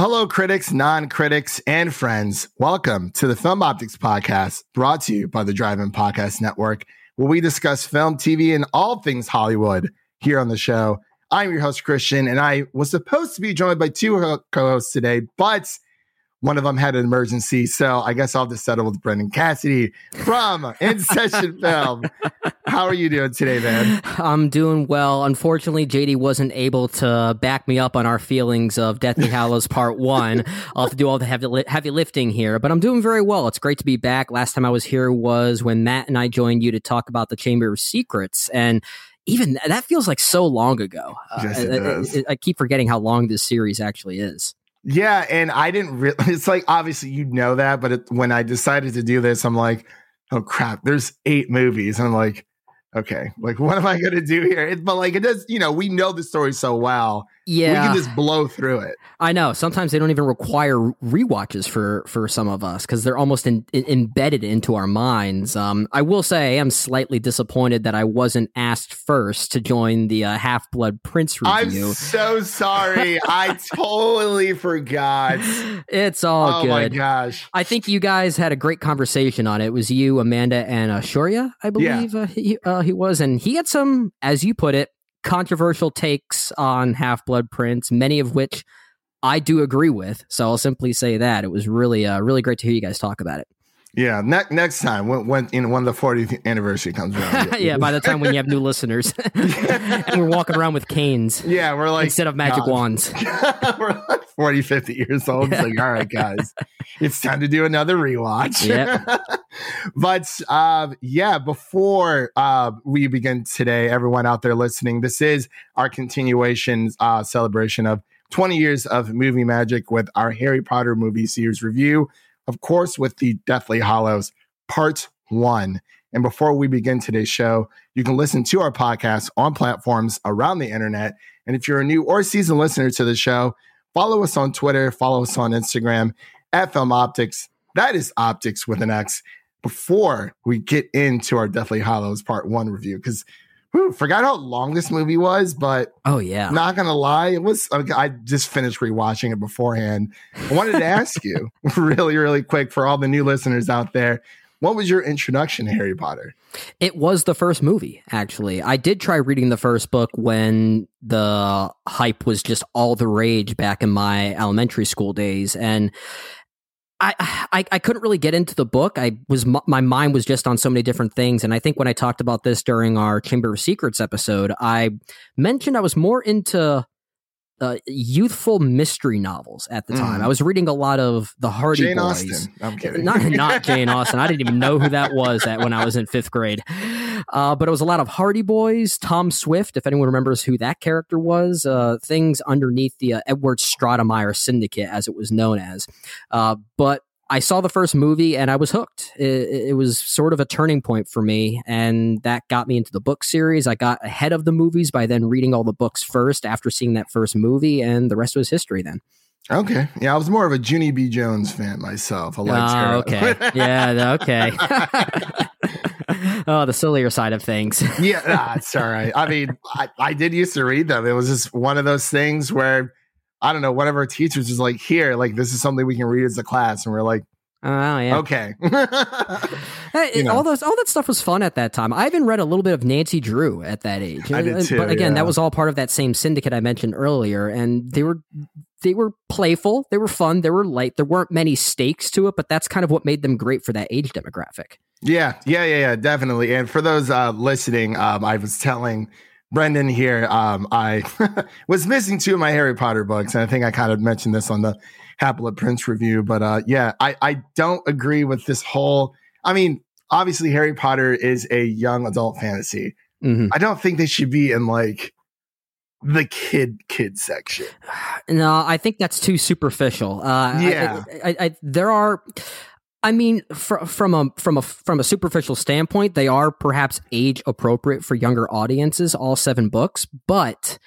Hello, critics, non critics, and friends. Welcome to the Film Optics Podcast, brought to you by the Drive In Podcast Network, where we discuss film, TV, and all things Hollywood here on the show. I'm your host, Christian, and I was supposed to be joined by two co hosts today, but one of them had an emergency. So I guess I'll just settle with Brendan Cassidy from In Session Film. How are you doing today, man? I'm doing well. Unfortunately, JD wasn't able to back me up on our feelings of Deathly Hallows Part 1. I'll have to do all the heavy, heavy lifting here, but I'm doing very well. It's great to be back. Last time I was here was when Matt and I joined you to talk about the Chamber of Secrets. And even that feels like so long ago. Uh, yes, it I, does. I, I keep forgetting how long this series actually is. Yeah, and I didn't really. It's like obviously you know that, but it, when I decided to do this, I'm like, oh crap, there's eight movies, and I'm like, okay, like what am I to do here? It, but like it does, you know, we know the story so well, Yeah, we can just blow through it. I know. Sometimes they don't even require rewatches for for some of us because they're almost in, in- embedded into our minds. Um, I will say I am slightly disappointed that I wasn't asked first to join the uh, Half Blood Prince review. I'm so sorry, I totally forgot. it's all good. oh my gosh, I think you guys had a great conversation on it. It was you, Amanda, and uh, Shoria, I believe uh, he, uh, he was, and he had some, as you put it, controversial takes on Half Blood Prince, many of which I do agree with. So I'll simply say that it was really, uh, really great to hear you guys talk about it. yeah. Ne- next time when when know when the 40th anniversary comes around, yeah, by the time when you have new listeners, and we're walking around with canes yeah, we're like instead of magic God. wands. we're like 40, 50 years old. It's like, all right, guys, it's time to do another rewatch. Yep. but uh, yeah, before uh, we begin today, everyone out there listening, this is our continuation uh, celebration of 20 years of movie magic with our Harry Potter movie series review, of course, with the Deathly Hallows Part 1. And before we begin today's show, you can listen to our podcast on platforms around the internet. And if you're a new or seasoned listener to the show, follow us on Twitter, follow us on Instagram at Film Optics. That is Optics with an X. Before we get into our Deathly Hallows Part One review, because forgot how long this movie was, but Oh yeah, not gonna lie, it was. I just finished rewatching it beforehand. I wanted to ask you really, really quick for all the new listeners out there, what was your introduction to Harry Potter? It was the first movie, actually. I did try reading the first book when the hype was just all the rage back in my elementary school days, and I I, couldn't really get into the book. I was my mind was just on so many different things, and I think when I talked about this during our Chamber of Secrets episode, I mentioned I was more into. Uh, youthful mystery novels at the time. Mm. I was reading a lot of the Hardy Jane Boys. Austen. I'm kidding. Not not Jane Austen. I didn't even know who that was at when I was in fifth grade. Uh, but it was a lot of Hardy Boys, Tom Swift, if anyone remembers who that character was. Uh, things underneath the uh, Edward Stratemeyer Syndicate, as it was known as. Uh, but I saw the first movie and I was hooked. It, it was sort of a turning point for me, and that got me into the book series. I got ahead of the movies by then reading all the books first after seeing that first movie, and the rest was history. Then. Okay. Yeah, I was more of a Junie B. Jones fan myself. I liked Oh, her. Ah, okay. Yeah, okay. oh, the sillier side of things. yeah, nah, it's all right. I mean, I, I did used to read them. It was just one of those things where I don't know, one of our teachers was like, here, like this is something we can read as a class. And we're like, Oh, yeah. okay. You know. all those all that stuff was fun at that time. I even read a little bit of Nancy Drew at that age. I did too, But again, yeah. that was all part of that same syndicate I mentioned earlier, and they were they were playful, they were fun, they were light. There weren't many stakes to it, but that's kind of what made them great for that age demographic. Yeah, yeah, yeah, yeah, definitely. And for those uh, listening, um, I was telling Brendan here, um, I was missing two of my Harry Potter books, and I think I kind of mentioned this on the Half Blood Prince review. But uh, yeah, I, I don't agree with this whole. I mean, obviously, Harry Potter is a young adult fantasy. Mhm. I don't think they should be in like the kid kid section. No, I think that's too superficial. Uh, Yeah. I, I, I, there are. I mean, fr- from a from a from a superficial standpoint, they are perhaps age appropriate for younger audiences. All seven books, but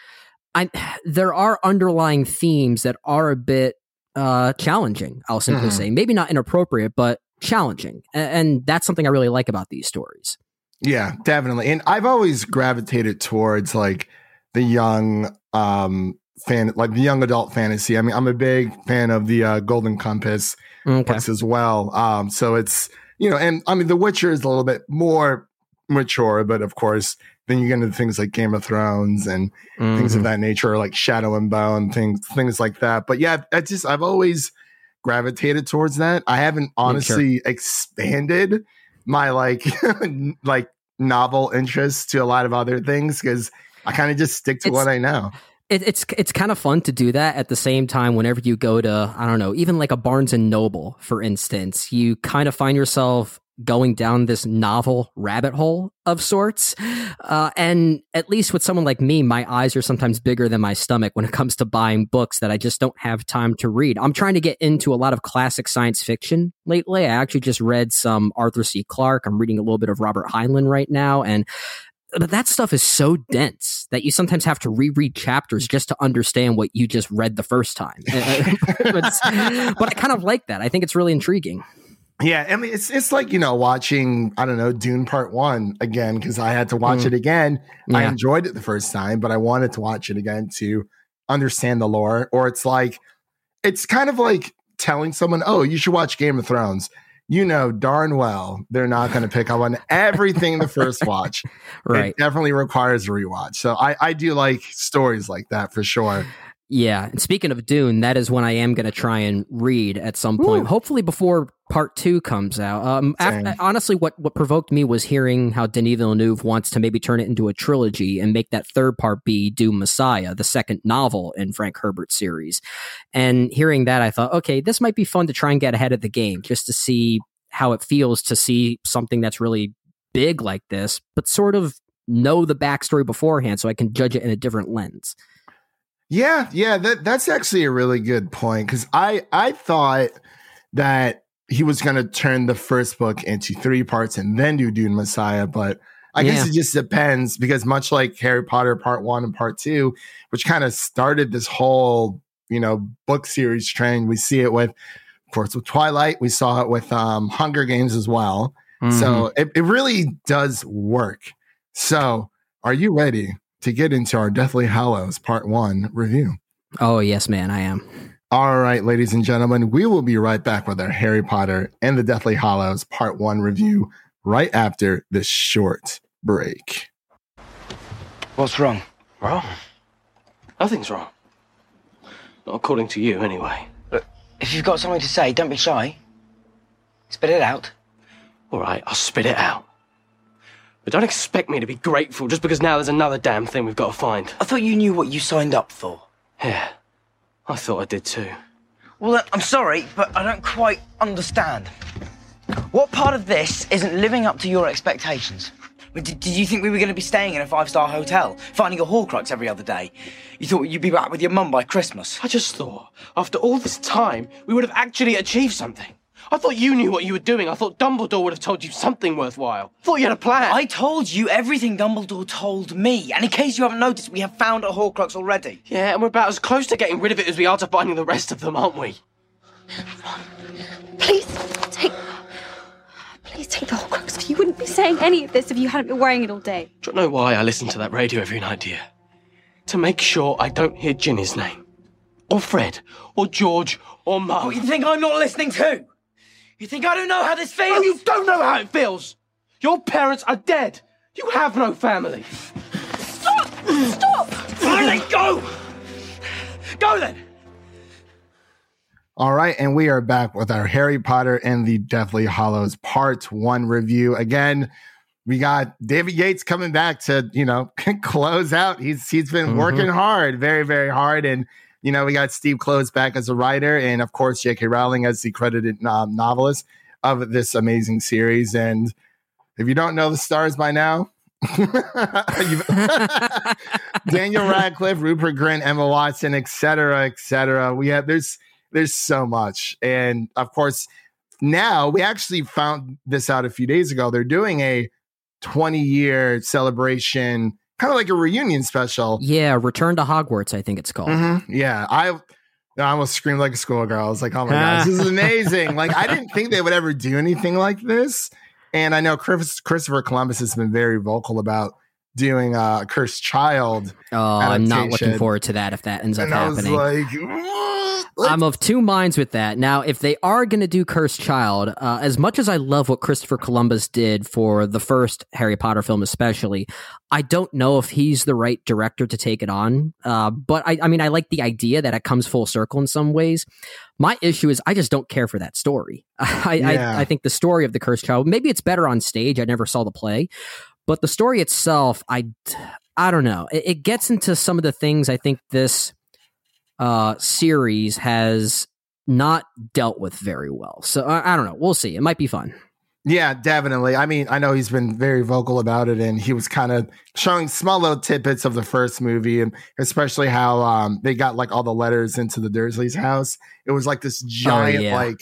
I there are underlying themes that are a bit uh, challenging. I'll simply Mhm. say, maybe not inappropriate, but challenging, A- and that's something I really like about these stories. Yeah, definitely. And I've always gravitated towards like the young um fan, like the young adult fantasy. I mean, I'm a big fan of the uh, Golden Compass okay. books as well. Um, so it's you know, and I mean, The Witcher is a little bit more mature, but of course, then you get into things like Game of Thrones and mm-hmm. things of mm-hmm. that nature, like Shadow and Bone, things things like that. But yeah, I just I've always gravitated towards that. I haven't honestly sure. expanded my like like novel interests to a lot of other things because I kind of just stick to it's, what I know. It, it's it's kind of fun to do that at the same time. Whenever you go to I don't know, even like a Barnes and Noble, for instance, you kind of find yourself going down this novel rabbit hole of sorts. Uh, and at least with someone like me, my eyes are sometimes bigger than my stomach when it comes to buying books that I just don't have time to read. I'm trying to get into a lot of classic science fiction lately. I actually just read some Arthur C. Clarke. I'm reading a little bit of Robert Heinlein right now. And but that stuff is so dense that you sometimes have to reread chapters just to understand what you just read the first time. but I kind of like that. I think it's really intriguing. Yeah, I mean it's it's like you know watching I don't know Dune Part One again because I had to watch mm. it again. Yeah. I enjoyed it the first time, but I wanted to watch it again to understand the lore. Or it's like it's kind of like telling someone, "Oh, you should watch Game of Thrones." You know darn well they're not going to pick up on everything the first watch. right, it definitely requires a rewatch. So I I do like stories like that for sure. Yeah, and speaking of Dune, that is when I am going to try and read at some point. Ooh. Hopefully before part two comes out. Um, after, honestly, what what provoked me was hearing how Denis Villeneuve wants to maybe turn it into a trilogy and make that third part be Dune Messiah, the second novel in Frank Herbert's series. And hearing that, I thought, okay, this might be fun to try and get ahead of the game, just to see how it feels to see something that's really big like this, but sort of know the backstory beforehand, so I can judge it in a different lens. Yeah, yeah, that that's actually a really good point because I I thought that he was going to turn the first book into three parts and then do Dune Messiah, but I yeah. guess it just depends because much like Harry Potter Part One and Part Two, which kind of started this whole you know book series trend, we see it with, of course, with Twilight. We saw it with um, Hunger Games as well. Mm-hmm. So it, it really does work. So, are you ready to get into our Deathly Hallows Part 1 review. Oh, yes, man, I am. All right, ladies and gentlemen, we will be right back with our Harry Potter and the Deathly Hallows Part 1 review right after this short break. What's wrong? Wrong? Nothing's wrong. Not according to you, anyway. Look, if you've got something to say, don't be shy. Spit it out. All right, I'll spit it out. But don't expect me to be grateful just because now there's another damn thing we've got to find. I thought you knew what you signed up for. Yeah, I thought I did too. Well, uh, I'm sorry, but I don't quite understand. What part of this isn't living up to your expectations? Did, did you think we were going to be staying in a five star hotel, finding a Horcrux every other day? You thought you'd be back with your mum by Christmas? I just thought, after all this time, we would have actually achieved something. I thought you knew what you were doing. I thought Dumbledore would have told you something worthwhile. I thought you had a plan. I told you everything Dumbledore told me. And in case you haven't noticed, we have found a Horcrux already. Yeah, and we're about as close to getting rid of it as we are to finding the rest of them, aren't we? Ron, please take. Please take the Horcrux. You wouldn't be saying any of this if you hadn't been wearing it all day. Do you know why I listen to that radio every night, dear? To make sure I don't hear Ginny's name. Or Fred. Or George. Or Mum. What oh, you think I'm not listening to? You think I don't know how this feels? Oh, you don't know how it feels! Your parents are dead! You have no family! Stop! Stop! Finally, go! Go then! All right, and we are back with our Harry Potter and the Deathly Hallows Part 1 review. Again, we got David Yates coming back to, you know, close out. He's he's been mm-hmm. working hard, very, very hard. And you know, we got Steve Kloves back as a writer, and of course, J.K. Rowling as the credited um, novelist of this amazing series. And if you don't know the stars by now, Daniel Radcliffe, Rupert Grint, Emma Watson, etc., etc. We have there's there's so much, and of course, now we actually found this out a few days ago. They're doing a 20 year celebration kind of like a reunion special. Yeah, Return to Hogwarts, I think it's called. Mm-hmm. Yeah, I. I almost screamed like a schoolgirl. I was like, "Oh my gosh, this is amazing!" like, I didn't think they would ever do anything like this. And I know Chris, Christopher Columbus has been very vocal about doing a cursed child. Oh, I'm not looking forward to that if that ends up I was happening. like? I'm of two minds with that. Now, if they are going to do Cursed Child, uh, as much as I love what Christopher Columbus did for the first Harry Potter film, especially, I don't know if he's the right director to take it on. Uh, but I, I mean, I like the idea that it comes full circle in some ways. My issue is I just don't care for that story. I, Yeah. I, I think the story of the Cursed Child, maybe it's better on stage. I never saw the play, but the story itself, I, I don't know. It, it gets into some of the things I think this uh, series has not dealt with very well. So I, I don't know. We'll see. It might be fun. Yeah, definitely. I mean, I know he's been very vocal about it, and he was kind of showing small little tidbits of the first movie, and especially how um, they got like all the letters into the Dursleys' house. It was like this giant yeah. like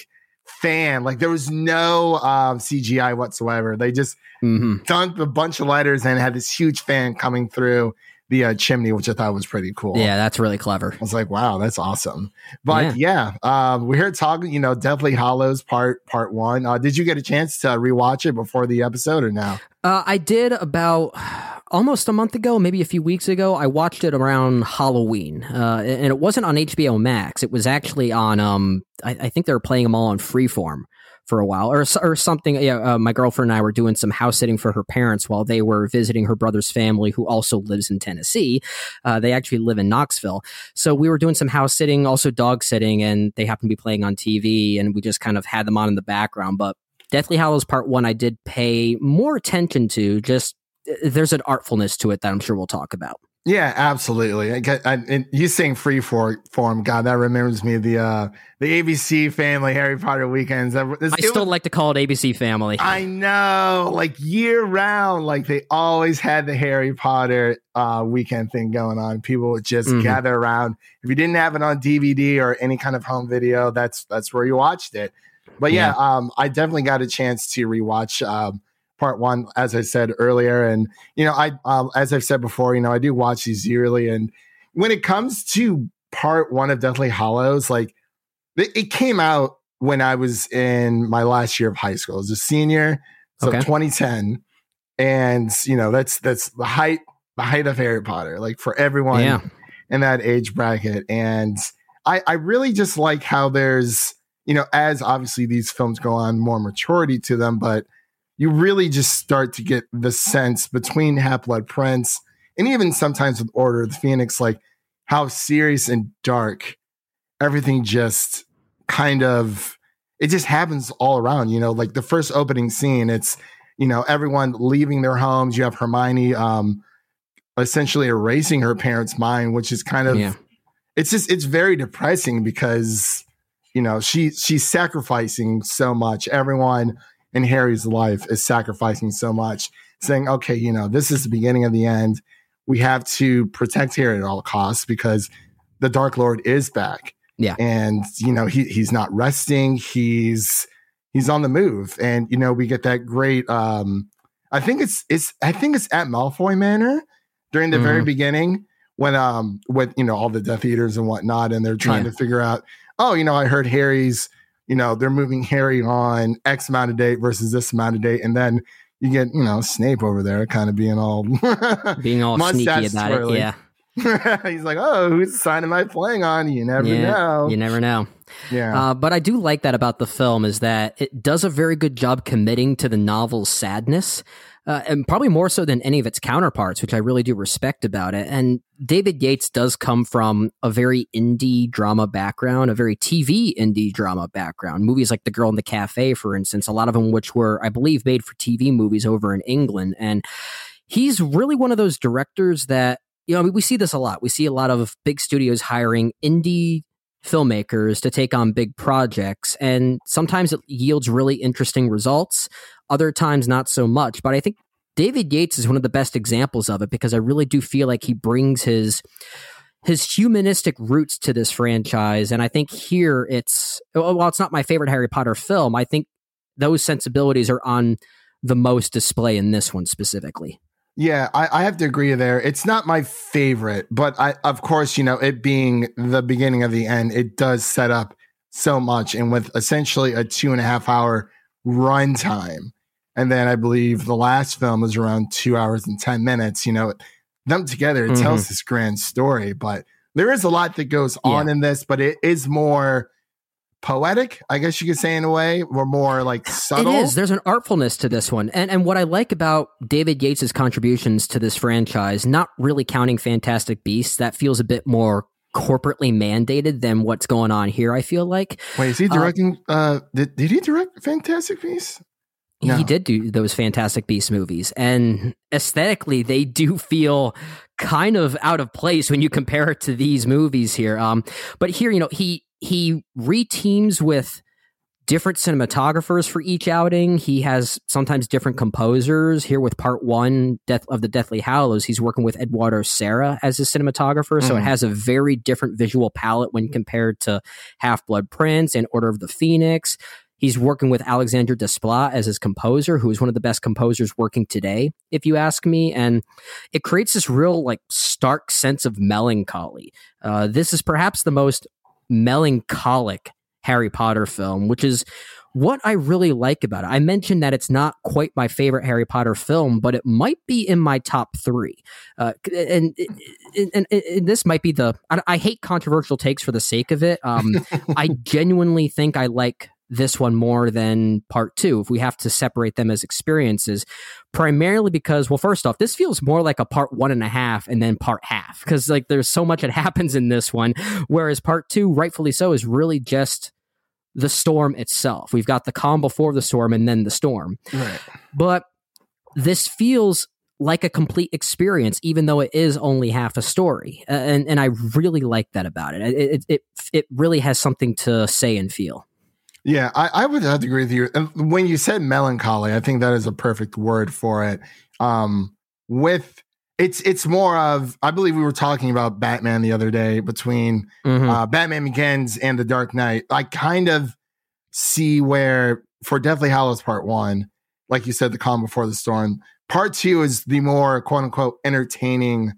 fan. Like there was no um, CGI whatsoever. They just hmm dumped a bunch of lighters and had this huge fan coming through the uh, chimney, which I thought was pretty cool. Yeah, that's really clever. I was like, wow, that's awesome. But yeah, um, we're here talking, you know, Deathly Hallows part part one. Uh, did you get a chance to rewatch it before the episode or now? Uh, I did about almost a month ago, maybe a few weeks ago. I watched it around Halloween, uh, and it wasn't on HBO Max. It was actually on. Um, I, I think they were playing them all on Freeform for a while, or or something. Yeah, uh, my girlfriend and I were doing some house sitting for her parents while they were visiting her brother's family, who also lives in Tennessee. Uh, they actually live in Knoxville, so we were doing some house sitting, also dog sitting, and they happened to be playing on TV, and we just kind of had them on in the background, but. Deathly Hallows Part One, I did pay more attention to. Just there's an artfulness to it that I'm sure we'll talk about. Yeah, absolutely. I, I, and you saying free for, form, God, that reminds me of the uh, the ABC family Harry Potter weekends. This- I still was- like to call it ABC Family. I know, like year round, like they always had the Harry Potter uh, weekend thing going on. People would just Mhm. gather around. If you didn't have it on DVD or any kind of home video, that's that's where you watched it. But yeah, um, I definitely got a chance to rewatch um, part one, as I said earlier, and you know, I um, as I've said before, you know, I do watch these yearly, and when it comes to part one of Deathly Hallows, like it, it came out when I was in my last year of high school. as a senior, so Okay. 2010, and you know that's that's the height the height of Harry Potter, like for everyone Yeah. in that age bracket. And I I really just like how there's you know as obviously these films go on more maturity to them, but you really just start to get the sense between Half Blood Prince and even sometimes with Order of the Phoenix, like how serious and dark everything just kind of it just happens all around you know? Like the first opening scene it's you know everyone leaving their homes. You have hermione um essentially erasing her parents mind which is kind of Yeah. it's just it's very depressing because you know she she's sacrificing so much. Everyone in harry's life is sacrificing so much saying okay you know this is the beginning of the end. We have to protect harry at all costs because the dark lord is back. Yeah. and you know he he's not resting. He's he's on the move. And you know we get that great um i think it's it's i think it's at malfoy manor during the very beginning when um with you know all the death eaters and whatnot and they're trying Yeah. to figure out oh you know i heard harry's you know they're moving harry on x amount of date versus this amount of date and then you get you know snape over there kind of being all Being all sneaky about twirling. it. Yeah. he's like oh whose sign am i playing on you never yeah. know You never know. yeah Uh, but I do like that about the film is that it does a very good job committing to the novel's sadness, uh, and probably more so than any of its counterparts, which I really do respect about it. And David Yates does come from a very indie drama background, a very TV indie drama background. Movies like The Girl in the Cafe, for instance, a lot of them which were, I believe, made for TV movies over in England. And he's really one of those directors that you know, we see this a lot. We see a lot of big studios hiring indie filmmakers to take on big projects and sometimes it yields really interesting results other times not so much. But i think david yates is one of the best examples of it because i really do feel like he brings his his humanistic roots to this franchise. And i think here it's while it's not my favorite harry potter film. I think those sensibilities are on the most display in this one specifically Yeah, I, I have to agree there. It's not my favorite, but I, of course, you know, it being the beginning of the end, it does set up so much. And with essentially a two and a half hour runtime, and then I believe the last film is around two hours and ten minutes. You know, them together it Mhm. tells this grand story, but there is a lot that goes on in this, but it is more poetic, I guess you could say in a way, or more like subtle. It is. There's an artfulness to this one. And and what I like about David Yates' contributions to this franchise, not really counting Fantastic Beasts, that feels a bit more corporately mandated than what's going on here, I feel like. Wait, is he Uh, directing? Uh, did, did he direct Fantastic Beasts? No. He did do those Fantastic Beasts movies, and aesthetically, they do feel kind of out of place when you compare it to these movies here. Um, but here, you know, he he reteams with different cinematographers for each outing. He has sometimes different composers. Here with Part One, Death of the Deathly Hallows, he's working with Eduardo Serra as his cinematographer, so it Mhm. has a very different visual palette when compared to Half Blood Prince and Order of the Phoenix. He's working with Alexandre Desplat as his composer, who is one of the best composers working today, if you ask me. And it creates this real, like, stark sense of melancholy. Uh, this is perhaps the most melancholic Harry Potter film, which is what I really like about it. I mentioned that it's not quite my favorite Harry Potter film, but it might be in my top three. Uh, and, and, and, and this might be the. I, I hate controversial takes for the sake of it. Um, I genuinely think I like this one more than part two if we have to separate them as experiences primarily because well first off this feels more like a part one and a half and then part half because like there's so much that happens in this one whereas part two rightfully so is really just the storm itself we've got the calm before the storm and then the storm Right. but this feels like a complete experience, even though it is only half a story, Uh, and and I really like that about it. It it it, it really has something to say and feel. Yeah, I, I would have to agree with you. And when you said melancholy, I think that is a perfect word for it. Um, with it's it's more of I believe we were talking about Batman the other day between Mhm. uh, Batman Begins and The Dark Knight. I kind of see where for Deathly Hallows Part One, like you said, the calm before the storm. Part two is the more quote unquote entertaining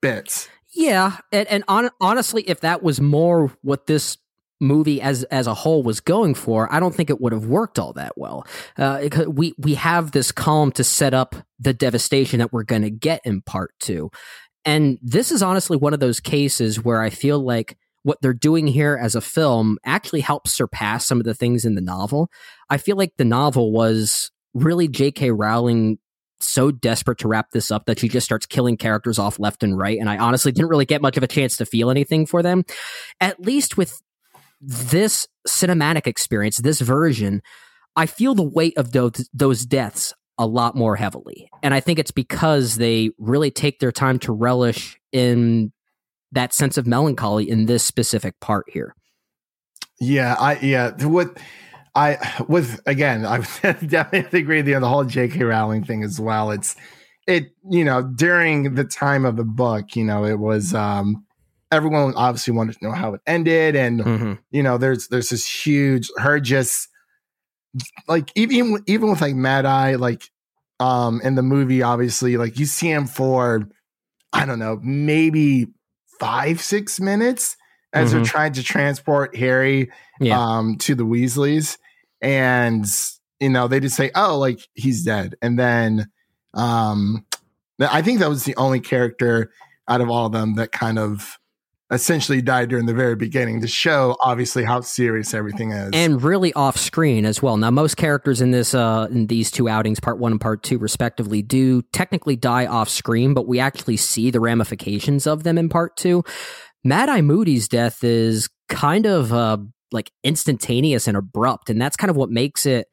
bits. Yeah, and, and on, honestly, if that was more what this movie as as a whole was going for, I don't think it would have worked all that well. Uh, we we have this column to set up the devastation that we're going to get in part two, and this is honestly one of those cases where I feel like what they're doing here as a film actually helps surpass some of the things in the novel. I feel like the novel was really J.K. Rowling so desperate to wrap this up that she just starts killing characters off left and right. And I honestly didn't really get much of a chance to feel anything for them. At least with this cinematic experience, this version, I feel the weight of those, those deaths a lot more heavily. And I think it's because they really take their time to relish in that sense of melancholy in this specific part here. Yeah, I yeah. What I with again, I definitely agree with you on the whole J.K. Rowling thing as well. It's it you know during the time of the book, you know, it was um everyone obviously wanted to know how it ended, and Mm-hmm. you know, there's there's this huge her just like even even with like Mad Eye, like um in the movie, obviously, like you see him for I don't know, maybe five six minutes as they're Mhm. trying to transport Harry Yeah. um to the Weasleys, and you know they just say, "Oh, like he's dead," and then um I think that was the only character out of all of them that kind of essentially died during the very beginning to show obviously how serious everything is. and really off screen as well. Now, most characters in this uh, in these two outings, part one and part two, respectively, do technically die off screen, but we actually see the ramifications of them in part two. Mad Eye Moody's death is kind of uh, like instantaneous and abrupt, and that's kind of what makes it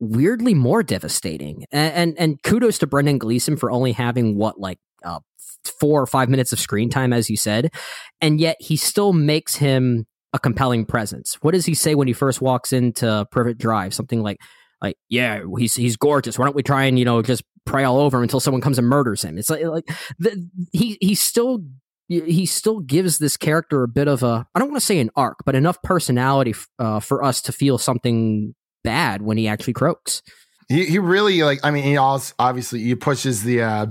weirdly more devastating. And and, and kudos to Brendan Gleeson for only having what like uh, four or five minutes of screen time, as you said, and yet he still makes him a compelling presence. What does he say when he first walks into Privet Drive? Something like, like, yeah, he's he's gorgeous. Why don't we try and you know just pray all over him until someone comes and murders him? It's like like the, he he still he still gives this character a bit of a I don't want to say an arc, but enough personality uh, for us to feel something bad when he actually croaks. he he really like I mean he also obviously he pushes the uh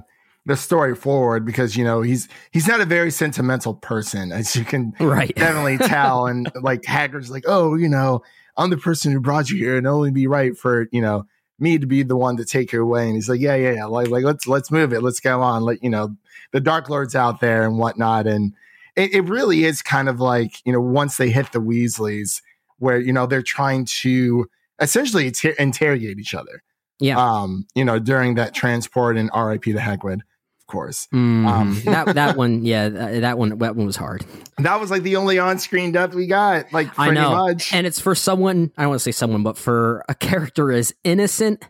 the story forward because you know he's he's not a very sentimental person as you can Right. definitely tell and like Hagrid's like oh you know I'm the person who brought you here and only be right for you know me to be the one to take her away. And he's like, yeah, yeah, yeah. Like, like let's let's move it. Let's go on. Let you know the Dark Lord's out there and whatnot. And it, it really is kind of like you know once they hit the Weasleys, where you know they're trying to essentially inter- interrogate each other. Yeah. Um, you know, during that transport and R.I.P. to Hagrid, course. Mhm. Um, that that one, yeah, that, one that one was hard. That was like the only on-screen death we got. Like I pretty know, much. and it's for someone. I don't want to say someone, but for a character as innocent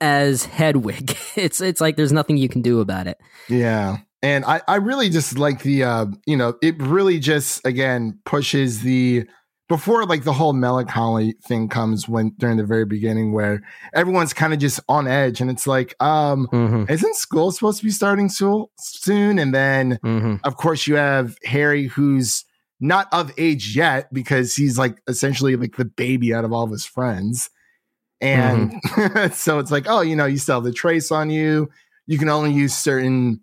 as Hedwig, it's it's like there's nothing you can do about it. Yeah. And I, I really just like the uh you know, it really just again pushes the before like the whole melancholy thing comes when during the very beginning where everyone's kind of just on edge and it's like, um, Mm-hmm. isn't school supposed to be starting so, soon? And then Mm-hmm. of course you have Harry who's not of age yet because he's like essentially like the baby out of all of his friends. And so it's like, oh, you know, you still have the trace on you. You can only use certain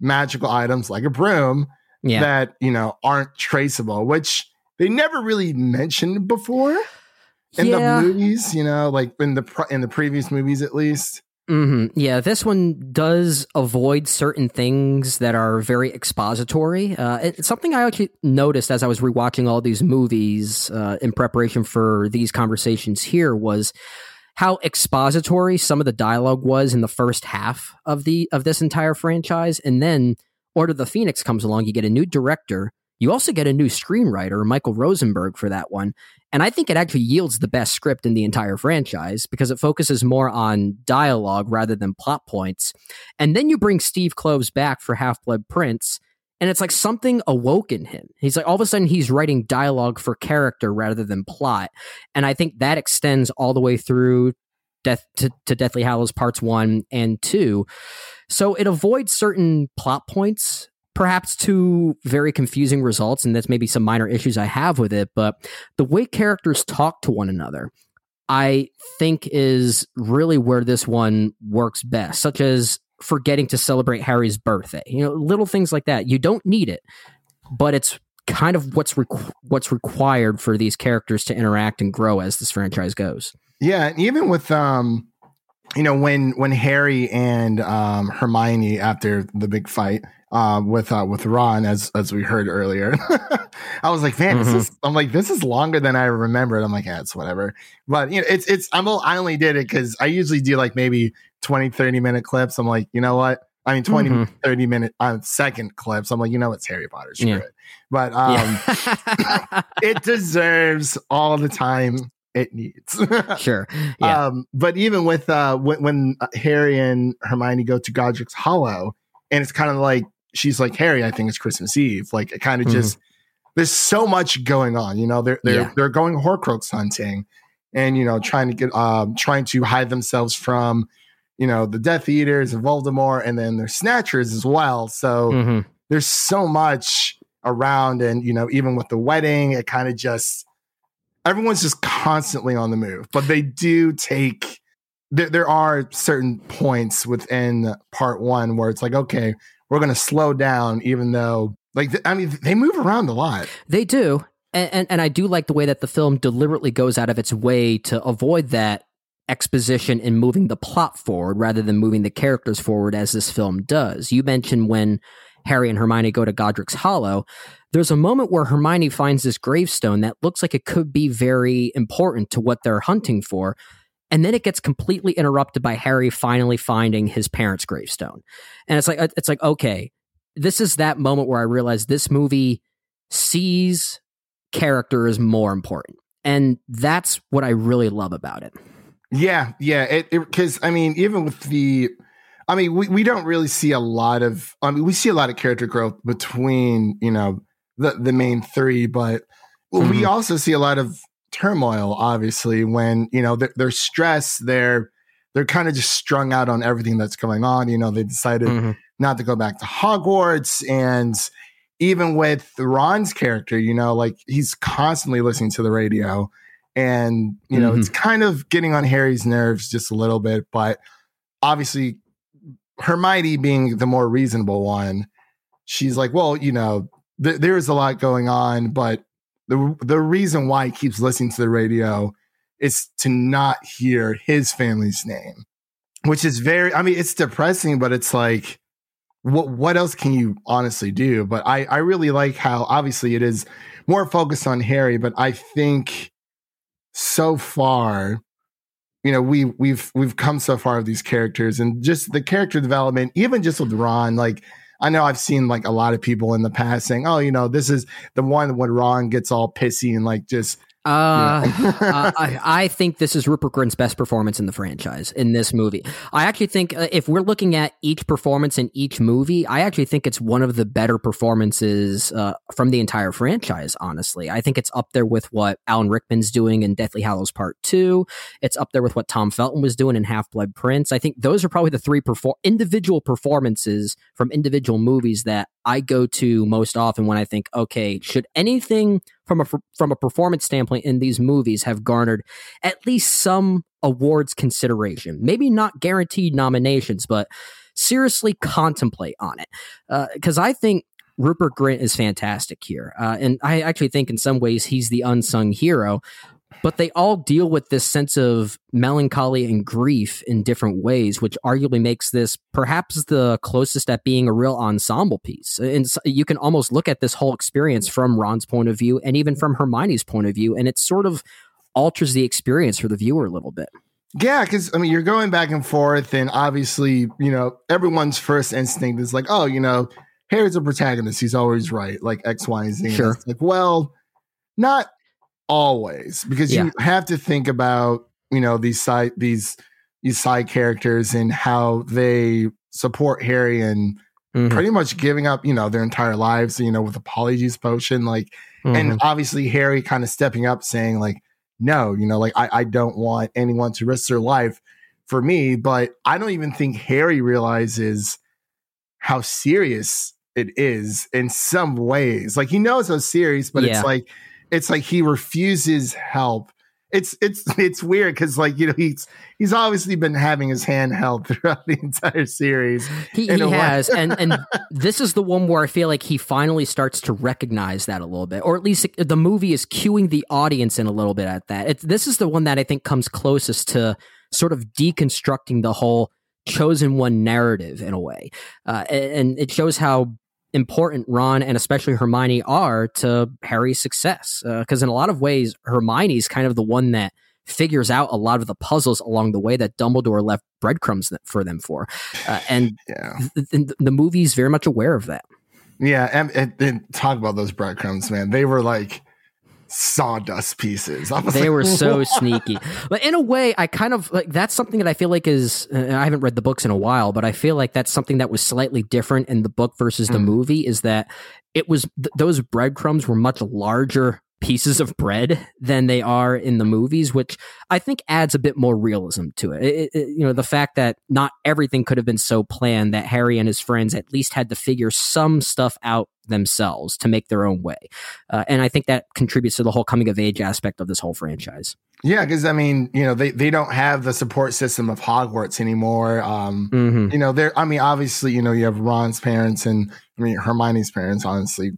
magical items like a broom Yeah. that, you know, aren't traceable, which they never really mentioned before in yeah. the movies, you know, like in the in the previous movies at least. hmm Yeah, this one does avoid certain things that are very expository. Uh, it's something I actually noticed as I was rewatching all these movies uh, in preparation for these conversations here was how expository some of the dialogue was in the first half of the of this entire franchise, and then Order of the Phoenix comes along. You get a new director. You also get a new screenwriter, Michael Rosenberg, for that one. And I think it actually yields the best script in the entire franchise because it focuses more on dialogue rather than plot points. And then you bring Steve Kloves back for Half Blood Prince, and it's like something awoke in him. He's like all of a sudden he's writing dialogue for character rather than plot. And I think that extends all the way through Death to, to Deathly Hallows parts one and two. So it avoids certain plot points perhaps two very confusing results, and that's maybe some minor issues I have with it. But the way characters talk to one another, I think, is really where this one works best, such as forgetting to celebrate Harry's birthday. You know, little things like that. You don't need it, but it's kind of what's requ- what's required for these characters to interact and grow as this franchise goes. Yeah, and even with um, you know, when when Harry and um Hermione after the big fight uh, with uh, with Ron, as as we heard earlier, I was like, man, Mhm. this is. I'm like, this is longer than I remembered. I'm like, yeah, it's whatever. But you know, it's it's. I'm I only did it because I usually do like maybe 20, 30 minute clips. I'm like, you know what? I mean, 20, Mhm. 30 minute uh, second clips. I'm like, you know, it's Harry Potter. Screw Yeah. it. But um, Yeah. it deserves all the time it needs. sure. Yeah. Um, but even with uh, when, when uh, Harry and Hermione go to Godric's Hollow, and it's kind of like she's like Harry, I think it's Christmas Eve. Like it kind of Mhm. just there's so much going on. You know, they're they're Yeah. they're going Horcrux hunting, and you know trying to get um trying to hide themselves from you know the Death Eaters and Voldemort, and then their Snatchers as well. So Mhm. there's so much around and you know even with the wedding it kind of just everyone's just constantly on the move but they do take there, there are certain points within part one where it's like okay we're going to slow down even though like i mean they move around a lot They do. And, and and I do like the way that the film deliberately goes out of its way to avoid that exposition in moving the plot forward rather than moving the characters forward as this film does. You mentioned when Harry and Hermione go to Godric's Hollow, there's a moment where Hermione finds this gravestone that looks like it could be very important to what they're hunting for. And then it gets completely interrupted by Harry finally finding his parents' gravestone. And it's like uh, it's like okay, this is that moment where I realize this movie sees character as more important. And that's what I really love about it. yeah yeah because i mean even with the i mean we, we don't really see a lot of i mean we see a lot of character growth between you know the the main three but well, we mm-hmm. also see a lot of turmoil obviously when you know they're, they're stressed they're they're kind of just strung out on everything that's going on you know they decided mm-hmm. not to go back to hogwarts and even with ron's character you know like he's constantly listening to the radio and you know it's mm-hmm. kind of getting on harry's nerves just a little bit but obviously hermione being the more reasonable one she's like well you know th- there's a lot going on but the the reason why he keeps listening to the radio is to not hear his family's name, which is very, I mean, it's depressing, but it's like, what, what else can you honestly do? But I, I really like how obviously it is more focused on Harry, but I think so far, you know, we we've we've come so far with these characters and just the character development, even just with Ron, like I know I've seen like a lot of people in the past saying, "Oh, you know, this is the one when Ron gets all pissy and like just uh, uh, I, I, think this is Rupert Grint's best performance in the franchise in this movie. I actually think uh, if we're looking at each performance in each movie, I actually think it's one of the better performances uh, from the entire franchise. Honestly, I think it's up there with what Alan Rickman's doing in Deathly Hallows Part Two. It's up there with what Tom Felton was doing in Half Blood Prince. I think those are probably the three perfor- individual performances from individual movies that I go to most often when I think, okay, should anything from a from a performance standpoint in these movies have garnered at least some awards consideration? Maybe not guaranteed nominations, but seriously contemplate on it. Because uh, I think Rupert Grint is fantastic here. Uh, and I actually think in some ways he's the unsung hero but they all deal with this sense of melancholy and grief in different ways, which arguably makes this perhaps the closest at being a real ensemble piece. And you can almost look at this whole experience from Ron's point of view and even from Hermione's point of view, and it sort of alters the experience for the viewer a little bit. Yeah, because I mean, you're going back and forth, and obviously, you know, everyone's first instinct is like, oh, you know, Harry's a protagonist; he's always right, like X, Y, and Z. Sure. like, well, not always because yeah. you have to think about you know these side these these side characters and how they support Harry and mm-hmm. pretty much giving up you know their entire lives you know with polyjuice potion like mm-hmm. and obviously Harry kind of stepping up saying like no you know like I, I don't want anyone to risk their life for me but I don't even think Harry realizes how serious it is in some ways like he knows how serious but yeah. it's like it's like he refuses help. It's it's it's weird because like you know he's he's obviously been having his hand held throughout the entire series. He, he has, and and this is the one where I feel like he finally starts to recognize that a little bit, or at least the movie is cueing the audience in a little bit at that. It, this is the one that I think comes closest to sort of deconstructing the whole chosen one narrative in a way, uh, and it shows how important Ron and especially Hermione are to Harry's success. Because uh, in a lot of ways, Hermione's kind of the one that figures out a lot of the puzzles along the way that Dumbledore left breadcrumbs for them for. Uh, and yeah. th- th- the movie's very much aware of that. Yeah, and, and, and, talk about those breadcrumbs, man. They were like sawdust pieces. they like, were so sneaky. But in a way, I kind of like that's something that I feel like is uh, I haven't read the books in a while, but I feel like that's something that was slightly different in the book versus the mm. movie is that it was th- those breadcrumbs were much larger pieces of bread than they are in the movies, which I think adds a bit more realism to it. It, it. You know, the fact that not everything could have been so planned that Harry and his friends at least had to figure some stuff out themselves to make their own way. Uh, and I think that contributes to the whole coming of age aspect of this whole franchise. Yeah, because I mean, you know, they, they don't have the support system of Hogwarts anymore. Um, mm-hmm. You know, they're, I mean, obviously, you know, you have Ron's parents and I mean, Hermione's parents, honestly,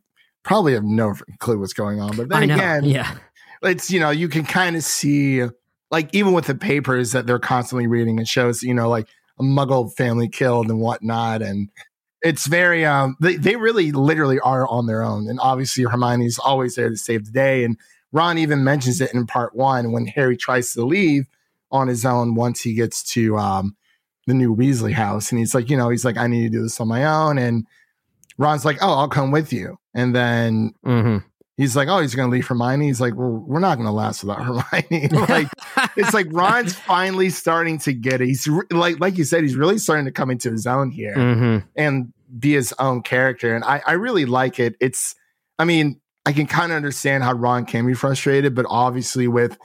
probably have no clue what's going on. But then again, yeah, it's, you know, you can kind of see, like, even with the papers that they're constantly reading, it shows, you know, like a muggle family killed and whatnot. And, it's very um they, they really literally are on their own and obviously hermione's always there to save the day and ron even mentions it in part one when harry tries to leave on his own once he gets to um the new weasley house and he's like you know he's like i need to do this on my own and ron's like oh i'll come with you and then mm-hmm. he's like oh he's gonna leave hermione he's like well we're not gonna last without hermione like it's like ron's finally starting to get it he's re- like like you said he's really starting to come into his own here mm-hmm. and be his own character. And I, I really like it. It's, I mean, I can kind of understand how Ron can be frustrated, but obviously with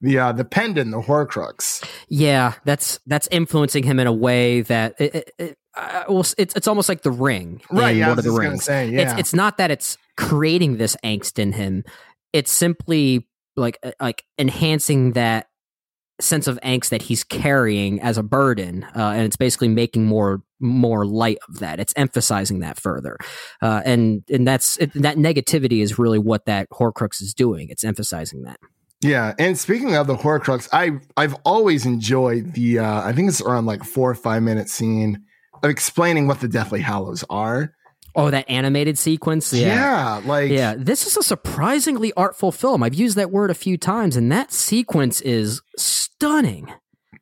the uh, the pendant, the Horcrux. Yeah, that's that's influencing him in a way that it, it uh, well, it's it's almost like the ring, right? Yeah, Lord of the Rings. Say, yeah. It's it's not that it's creating this angst in him. It's simply like uh, like enhancing that sense of angst that he's carrying as a burden, uh, and it's basically making more more light of that. It's emphasizing that further, uh, and and that's it, that negativity is really what that Horcrux is doing. It's emphasizing that. Yeah, and speaking of the Horcrux, I I've always enjoyed the uh I think it's around like four or five minute scene of explaining what the Deathly Hallows are. Oh, that animated sequence. Yeah. Yeah, like Yeah, this is a surprisingly artful film. I've used that word a few times, and that sequence is stunning.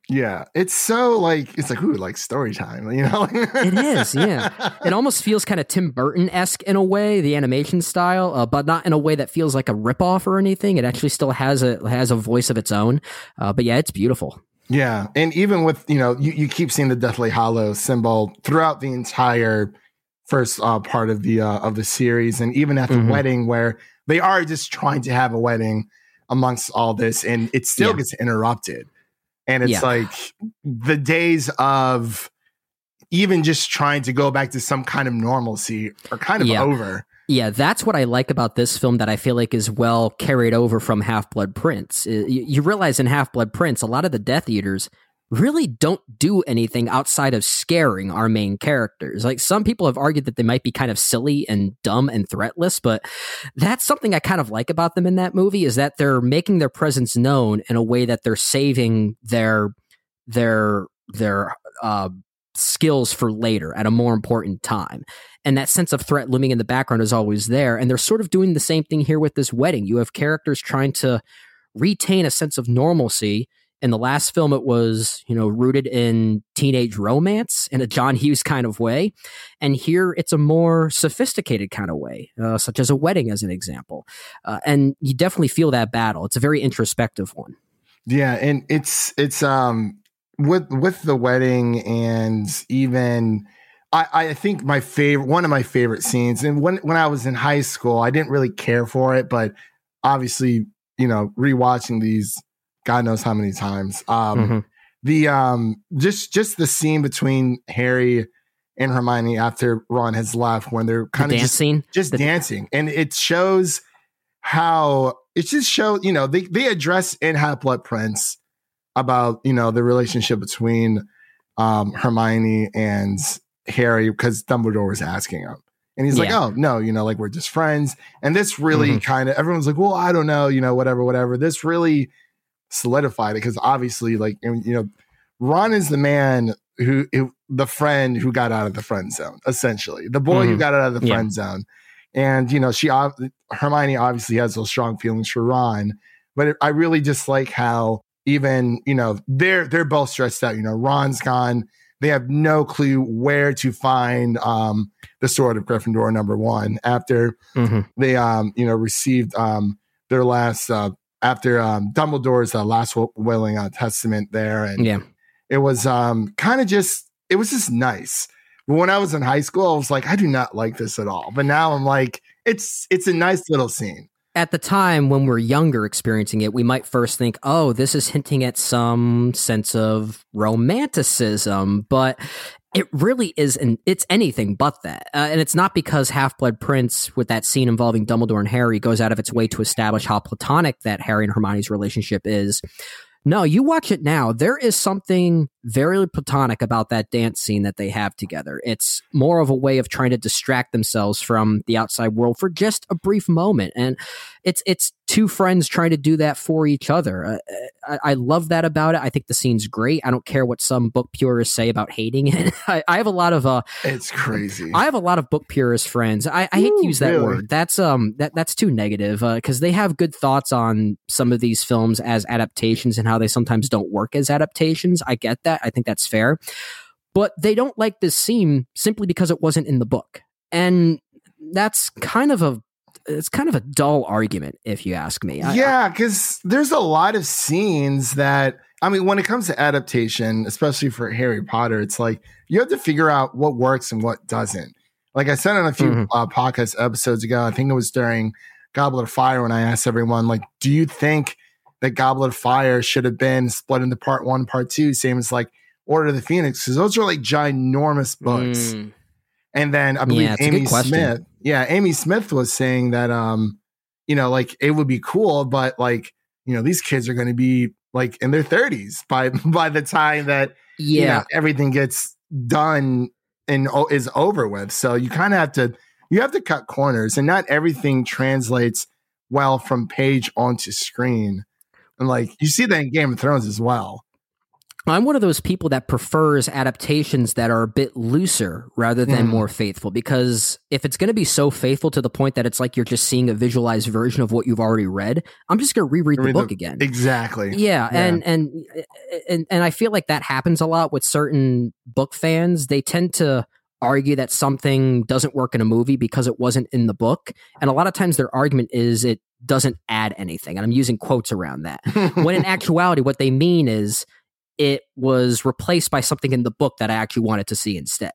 yeah, it's so like it's like ooh, like story time, you know? It is, yeah. It almost feels kind of Tim Burton esque in a way, the animation style, uh, but not in a way that feels like a ripoff or anything. It actually still has a has a voice of its own. Uh, but yeah, it's beautiful. Yeah, and even with you know you, you keep seeing the Deathly Hallow symbol throughout the entire first uh, part of the uh, of the series, and even at the Mhm. wedding where they are just trying to have a wedding amongst all this, and it still Yeah. gets interrupted, and it's Yeah. like the days of even just trying to go back to some kind of normalcy are kind of Yeah. over. Yeah, that's what I like about this film that I feel like is well carried over from Half Blood Prince. You, you realize in Half Blood Prince, a lot of the Death Eaters really don't do anything outside of scaring our main characters. Like some people have argued that they might be kind of silly and dumb and threatless, but that's something I kind of like about them in that movie is that they're making their presence known in a way that they're saving their their their uh, skills for later at a more important time and that sense of threat looming in the background is always there. And they're sort of doing the same thing here with this wedding. You have characters trying to retain a sense of normalcy. In the last film, it was, you know, rooted in teenage romance in a John Hughes kind of way. And here it's a more sophisticated kind of way, uh, such as a wedding, as an example. Uh, and you definitely feel that battle. It's a very introspective one. Yeah, and it's it's um with with the wedding and even I I think my favorite one of my favorite scenes and when when I was in high school I didn't really care for it but obviously you know rewatching these God knows how many times um Mhm. the um just just the scene between Harry and Hermione after Ron has left when they're The kind of dance just just The- dancing and it shows how it just shows you know they they address in half blood prince about you know the relationship between um hermione and harry because dumbledore was asking him and he's like oh no you know like we're just friends and this really Mhm. kind of everyone's like well i don't know you know whatever whatever this really solidified it because obviously like you know ron is the man who, who the friend who got out of the friend zone essentially the boy who Mhm. got out of the Yeah. friend zone and you know she hermione obviously has those strong feelings for ron but it, i really just like how even you know they're they're both stressed out you know ron's gone they have no clue where to find um the sword of gryffindor number one after Mhm. they um you know received um their last uh after um dumbledore's uh, last wi- willing uh, testament there and Yeah. it was um kind of just it was just nice but when i was in high school i was like i do not like this at all but now i'm like it's it's a nice little scene at the time when we're younger experiencing it, we might first think, oh, this is hinting at some sense of romanticism, but it really is, and it's anything but that. Uh, and it's not because Half Blood Prince, with that scene involving Dumbledore and Harry, goes out of its way to establish how platonic that Harry and Hermione's relationship is. No, you watch it now. There is something very platonic about that dance scene that they have together. It's more of a way of trying to distract themselves from the outside world for just a brief moment, and it's it's two friends trying to do that for each other. Uh, I, I love that about it. I think the scene's great. I don't care what some book purists say about hating it. I, I have a lot of uh, it's crazy I have a lot of book purist friends. I, I hate Ooh, to use that really? word. That's um that that's too negative because they have good thoughts on some of these films as adaptations and how they sometimes don't work as adaptations. I get that. I think that's fair, but they don't like this scene simply because it wasn't in the book, and that's kind of a it's kind of a dull argument if you ask me. I- yeah, because there's a lot of scenes that I mean, when it comes to adaptation, especially for Harry Potter, it's like you have to figure out what works and what doesn't. Like I said on a few Mhm. uh, podcast episodes ago, I think it was during Goblet of Fire when I asked everyone, like, do you think that Goblet of Fire should have been split into part one, part two, same as like Order of the Phoenix? Because those are like ginormous books. Mm, And then I believe Yeah, it's a good Amy. Smith, yeah, Amy Smith was saying that, um, you know, like it would be cool, but like, you know, these kids are going to be like in their 30s by by the time that you yeah, know, everything gets done and is over with. So you kind of have to you have to cut corners, and not everything translates well from page onto screen. And like you see that in Game of Thrones as well. I'm one of those people that prefers adaptations that are a bit looser rather than Mm. more faithful because if it's going to be so faithful to the point that it's like you're just seeing a visualized version of what you've already read, I'm just going to reread the Read the- book again. Exactly. Yeah, Yeah. and and and and I feel like that happens a lot with certain book fans. They tend to argue that something doesn't work in a movie because it wasn't in the book, and a lot of times their argument is it doesn't add anything. And I'm using quotes around that. when in actuality, what they mean is it was replaced by something in the book that I actually wanted to see instead.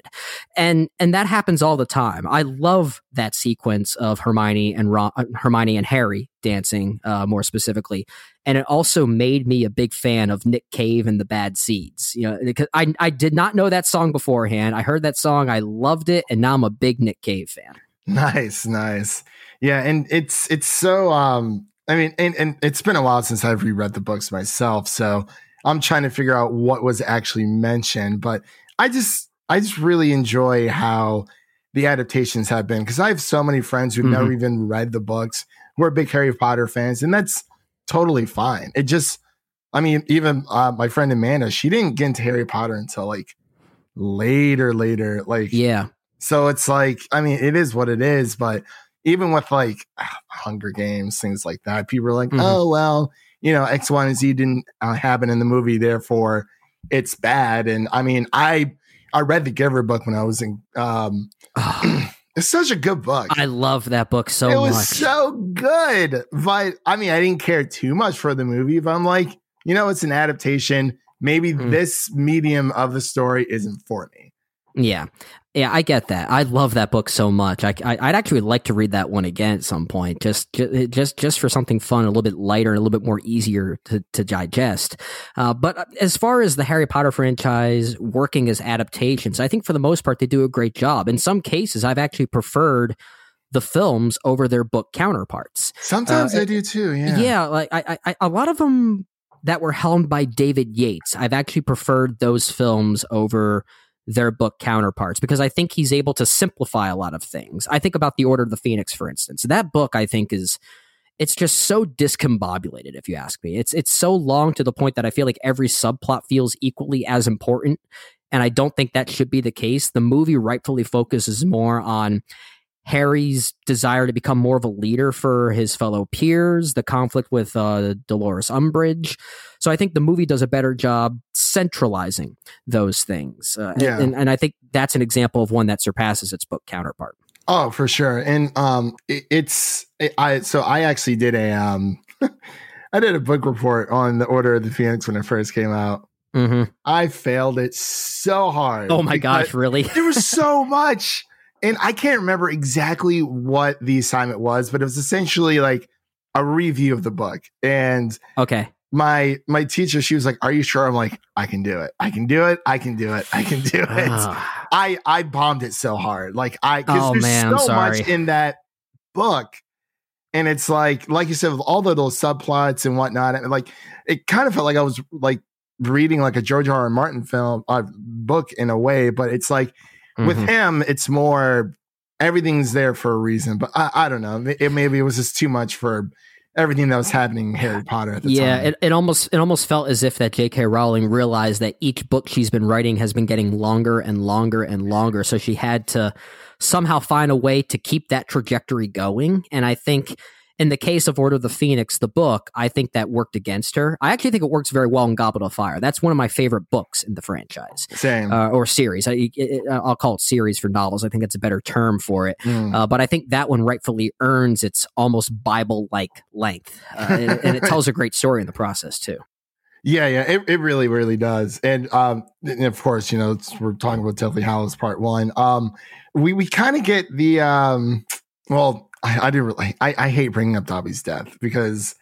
And and that happens all the time. I love that sequence of Hermione and Ron, uh, Hermione and Harry dancing uh, more specifically. And it also made me a big fan of Nick Cave and the Bad Seeds. You know, because I I did not know that song beforehand. I heard that song, I loved it, and now I'm a big Nick Cave fan. Nice, nice. Yeah, and it's it's so um I mean and, and it's been a while since I've reread the books myself, so I'm trying to figure out what was actually mentioned, but I just I just really enjoy how the adaptations have been because I have so many friends who've never even read the books who are big Harry Potter fans, and that's totally fine. It just I mean, even uh, my friend Amanda, she didn't get into Harry Potter until like later, later. Like Yeah. so it's like, I mean, it is what it is, but even with like ah, Hunger Games, things like that, people are like, Mhm. oh, well, you know, X, Y, and Z didn't uh, happen in the movie, therefore it's bad. And I mean, I I read the Giver book when I was in. Um, it's such a good book. I love that book so much. it was much. so good, but I mean, I didn't care too much for the movie. But I'm like, you know, it's an adaptation. Maybe Mm. this medium of the story isn't for me. Yeah, yeah, I get that. I love that book so much. I, I would actually like to read that one again at some point, just ju- just just for something fun, a little bit lighter, and a little bit more easier to to digest. Uh, but as far as the Harry Potter franchise working as adaptations, I think for the most part they do a great job. In some cases, I've actually preferred the films over their book counterparts. Sometimes Uh, I do too. Yeah. Yeah, like I, I, I, a lot of them that were helmed by David Yates. I've actually preferred those films over their book counterparts because I think he's able to simplify a lot of things. I think about the Order of the Phoenix, for instance. That book, I think, is it's just so discombobulated. If you ask me, it's it's so long to the point that I feel like every subplot feels equally as important. And I don't think that should be the case. The movie rightfully focuses more on Harry's desire to become more of a leader for his fellow peers, the conflict with uh, Dolores Umbridge. So I think the movie does a better job centralizing those things. Uh, Yeah. and, and I think that's an example of one that surpasses its book counterpart. Oh, for sure. And um it, it's it, I so I actually did a um I did a book report on the Order of the Phoenix when it first came out. Mm-hmm. I failed it so hard. Oh my gosh, really? There was so much. And I can't remember exactly what the assignment was, but it was essentially like a review of the book. And okay. my my teacher, she was like, Are you sure? I'm like, I can do it. I can do it. I can do it. I can do it. Ah, I I bombed it so hard. Like I because Oh, there's man, so much in that book. And it's like, like you said, with all the little subplots and whatnot, and like it kind of felt like I was like reading like a George R. R. Martin film uh, book in a way, but it's like with mhm. him, it's more everything's there for a reason. But I, I don't know. It, maybe it was just too much for everything that was happening in Harry Potter at the yeah, time. it, it almost it almost felt as if that J.K. Rowling realized that each book she's been writing has been getting longer and longer and longer, so she had to somehow find a way to keep that trajectory going. And I think in the case of Order of the Phoenix, the book, I think that worked against her. I actually think it works very well in Goblet of Fire. That's one of my favorite books in the franchise. Same. Uh, or series. I, it, I'll call it series for novels. I think that's a better term for it. Mm. Uh, but I think that one rightfully earns its almost Bible like length. Uh, and, and it tells a great story in the process, too. Yeah, yeah, it, it really, really does. And um, and of course, you know, it's, we're talking about Deathly Hallows Part One. Um, we we kind of get the um, well, I, I do really, I, I hate bringing up Dobby's death because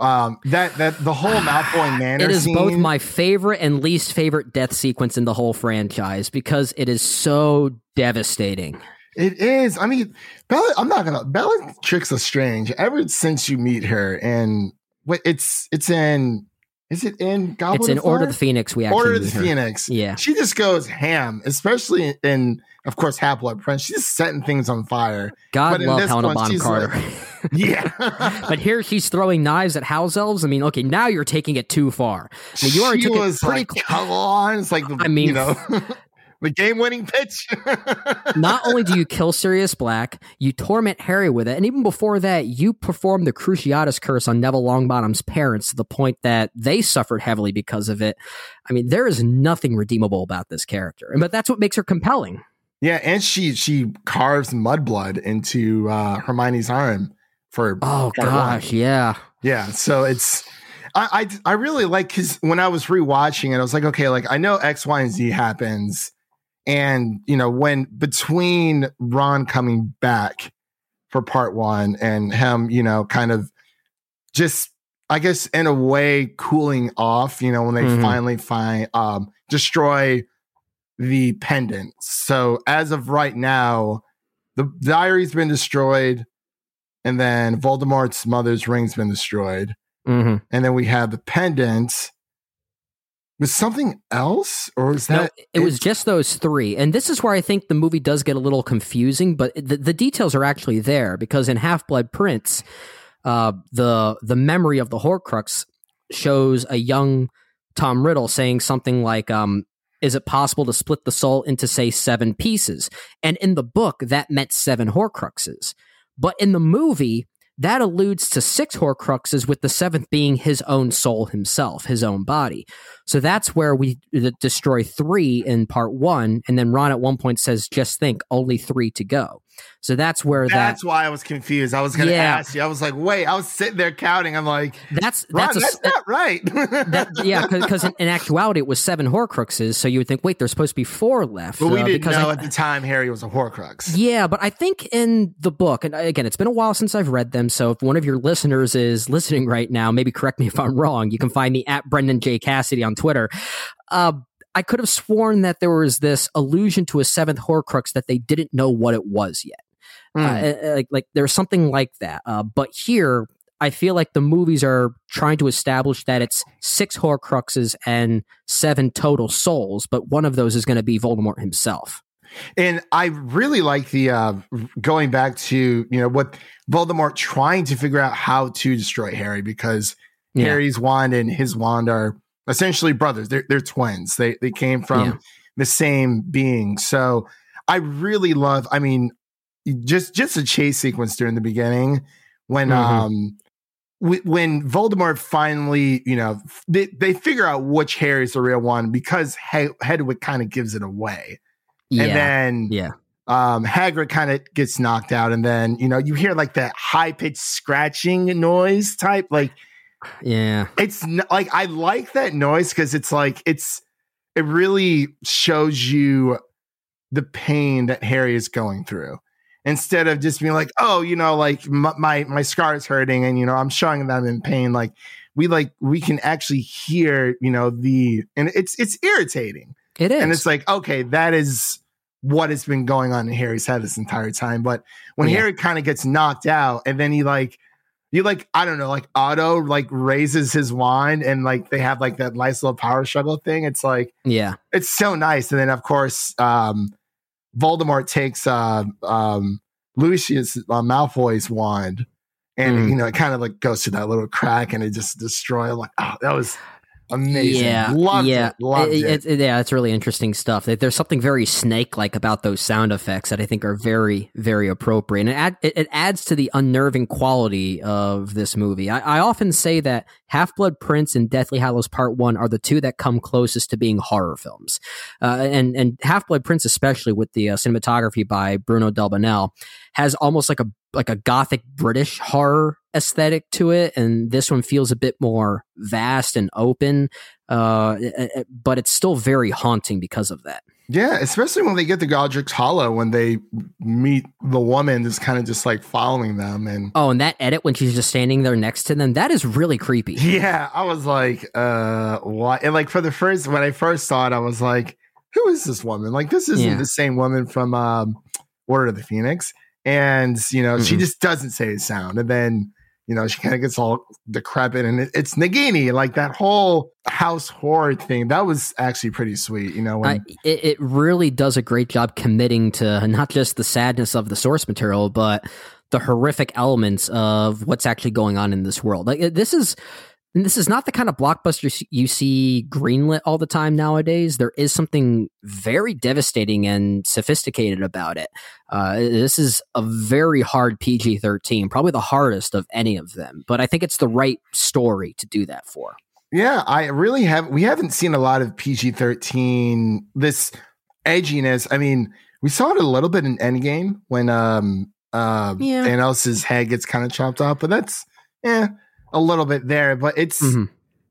um, that that the whole Malfoy Manor. It is scene, both my favorite and least favorite death sequence in the whole franchise because it is so devastating. It is. I mean, Bella. I'm not gonna. Bellatrix Lestrange Ever since you meet her, and what it's it's in Is it in Goblet it's in Order of the Phoenix. We actually Order of the. Phoenix. Yeah. She just goes ham, especially in, of course, Half Blood Prince. She's setting things on fire. God But love Helena Bonham Carter. like- Yeah. but here she's throwing knives at house elves. I mean, okay, now you're taking it too far. I mean, you already she took was it pretty like, cl- come on. It's like, the, I mean- you know, the game winning pitch. Not only do you kill Sirius Black, you torment Harry with it, and even before that, you perform the Cruciatus curse on Neville Longbottom's parents to the point that they suffered heavily because of it. I mean, there is nothing redeemable about this character, but that's what makes her compelling. Yeah. And she, she carves mudblood into uh, Hermione's arm for Oh one. gosh, yeah. Yeah, so it's I I, I really like because when I was rewatching it, I was like, okay, like I know X, Y, and Z happens, and you know when between Ron coming back for part one and him, you know, kind of just I guess in a way cooling off, you know, when they Mhm. finally find um destroy the pendant. So as of right now, the diary's been destroyed, and then Voldemort's mother's ring's been destroyed hmm and then we have the pendant. Was something else, or was No, that? it was just those three. And this is where I think the movie does get a little confusing, but the, the details are actually there because in Half Blood Prince, uh, the the memory of the Horcrux shows a young Tom Riddle saying something like, um, "Is it possible to split the soul into say seven pieces?" And in the book, that meant seven Horcruxes. But in the movie, that alludes to six Horcruxes, with the seventh being his own soul himself, his own body. So that's where we destroy three in part one, and then Ron at one point says, "Just think, only three to go." So that's where That's why I was confused. I was going to Yeah. ask you. I was like, wait. I was sitting there counting. I'm like, that that's that's that's, a, not right. that, yeah, because in, in actuality it was seven Horcruxes. So you would think, wait, there's supposed to be four left. but we uh, didn't because know I- at the time Harry was a Horcrux. Yeah, but I think in the book, and again, it's been a while since I've read them. So if one of your listeners is listening right now, maybe correct me if I'm wrong. You can find me at Brendan J. Cassidy on Twitter. Uh, I could have sworn that there was this allusion to a seventh Horcrux that they didn't know what it was yet. Mm. Uh, uh, like, like there's something like that. Uh, but here, I feel like the movies are trying to establish that it's six Horcruxes and seven total souls, but one of those is going to be Voldemort himself. And I really like the uh going back to you know what Voldemort trying to figure out how to destroy Harry because Yeah. Harry's wand and his wand are essentially brothers. They're they're twins. They they came from Yeah. the same being. So I really love. I mean, just just a chase sequence during the beginning when Mhm. um wh- when Voldemort finally you know they they figure out which Harry's the real one because he- Hedwig kind of gives it away, Yeah. and then yeah. um Hagrid kind of gets knocked out, and then you know you hear like that high pitched scratching noise type like Yeah. it's n- like I like that noise because it's like it's it really shows you the pain that Harry is going through instead of just being like, oh, you know, like my my, my scar is hurting and you know I'm showing that I'm in pain. Like we like we can actually hear you know the and it's it's irritating It is. and it's like okay that is what has been going on in Harry's head this entire time. But when Yeah. Harry kind of gets knocked out and then he like you like I don't know like Otto like raises his wand and like they have like that nice little power struggle thing. It's like yeah. it's so nice. And then of course um Voldemort takes uh um Lucius uh, Malfoy's wand and Mhm. you know it kind of like goes through that little crack and it just destroys. Like oh that was amazing. Yeah, loved yeah, it. Loved It- it. it- yeah, it's really interesting stuff. There's something very snake-like about those sound effects that I think are very, very appropriate, and it, add, it, adds to the unnerving quality of this movie. I, I often say that Half Blood Prince and Deathly Hallows Part One are the two that come closest to being horror films, uh, and and Half Blood Prince, especially with the uh, cinematography by Bruno Delbonnel, has almost like a like a gothic British horror aesthetic to it, and this one feels a bit more vast and open. Uh, eh, eh, but it's still very haunting because of that. Yeah, especially when they get to Godric's Hollow when they meet the woman that's kind of just like following them and Oh, and that edit when she's just standing there next to them, that is really creepy. yeah, I was like, uh what? And like for the first when I first saw it, I was like, who is this woman? Like this isn't Yeah. the same woman from um Order of the Phoenix. And you know, she Mhm. just doesn't say a sound. And then you know, she kind of gets all decrepit and it, it's Nagini, like that whole house horror thing. That was actually pretty sweet, you know. When, I, it, it really does a great job committing to not just the sadness of the source material, but the horrific elements of what's actually going on in this world. Like this is and this is not the kind of blockbuster you see greenlit all the time nowadays. There is something very devastating and sophisticated about it. Uh, this is a very hard PG 13, probably the hardest of any of them, but I think it's the right story to do that for. Yeah, I really have. We haven't seen a lot of PG 13, this edginess. I mean, we saw it a little bit in Endgame when um, uh, Yeah. Thanos' head gets kind of chopped off, but that's, yeah a little bit there, but it's Mhm.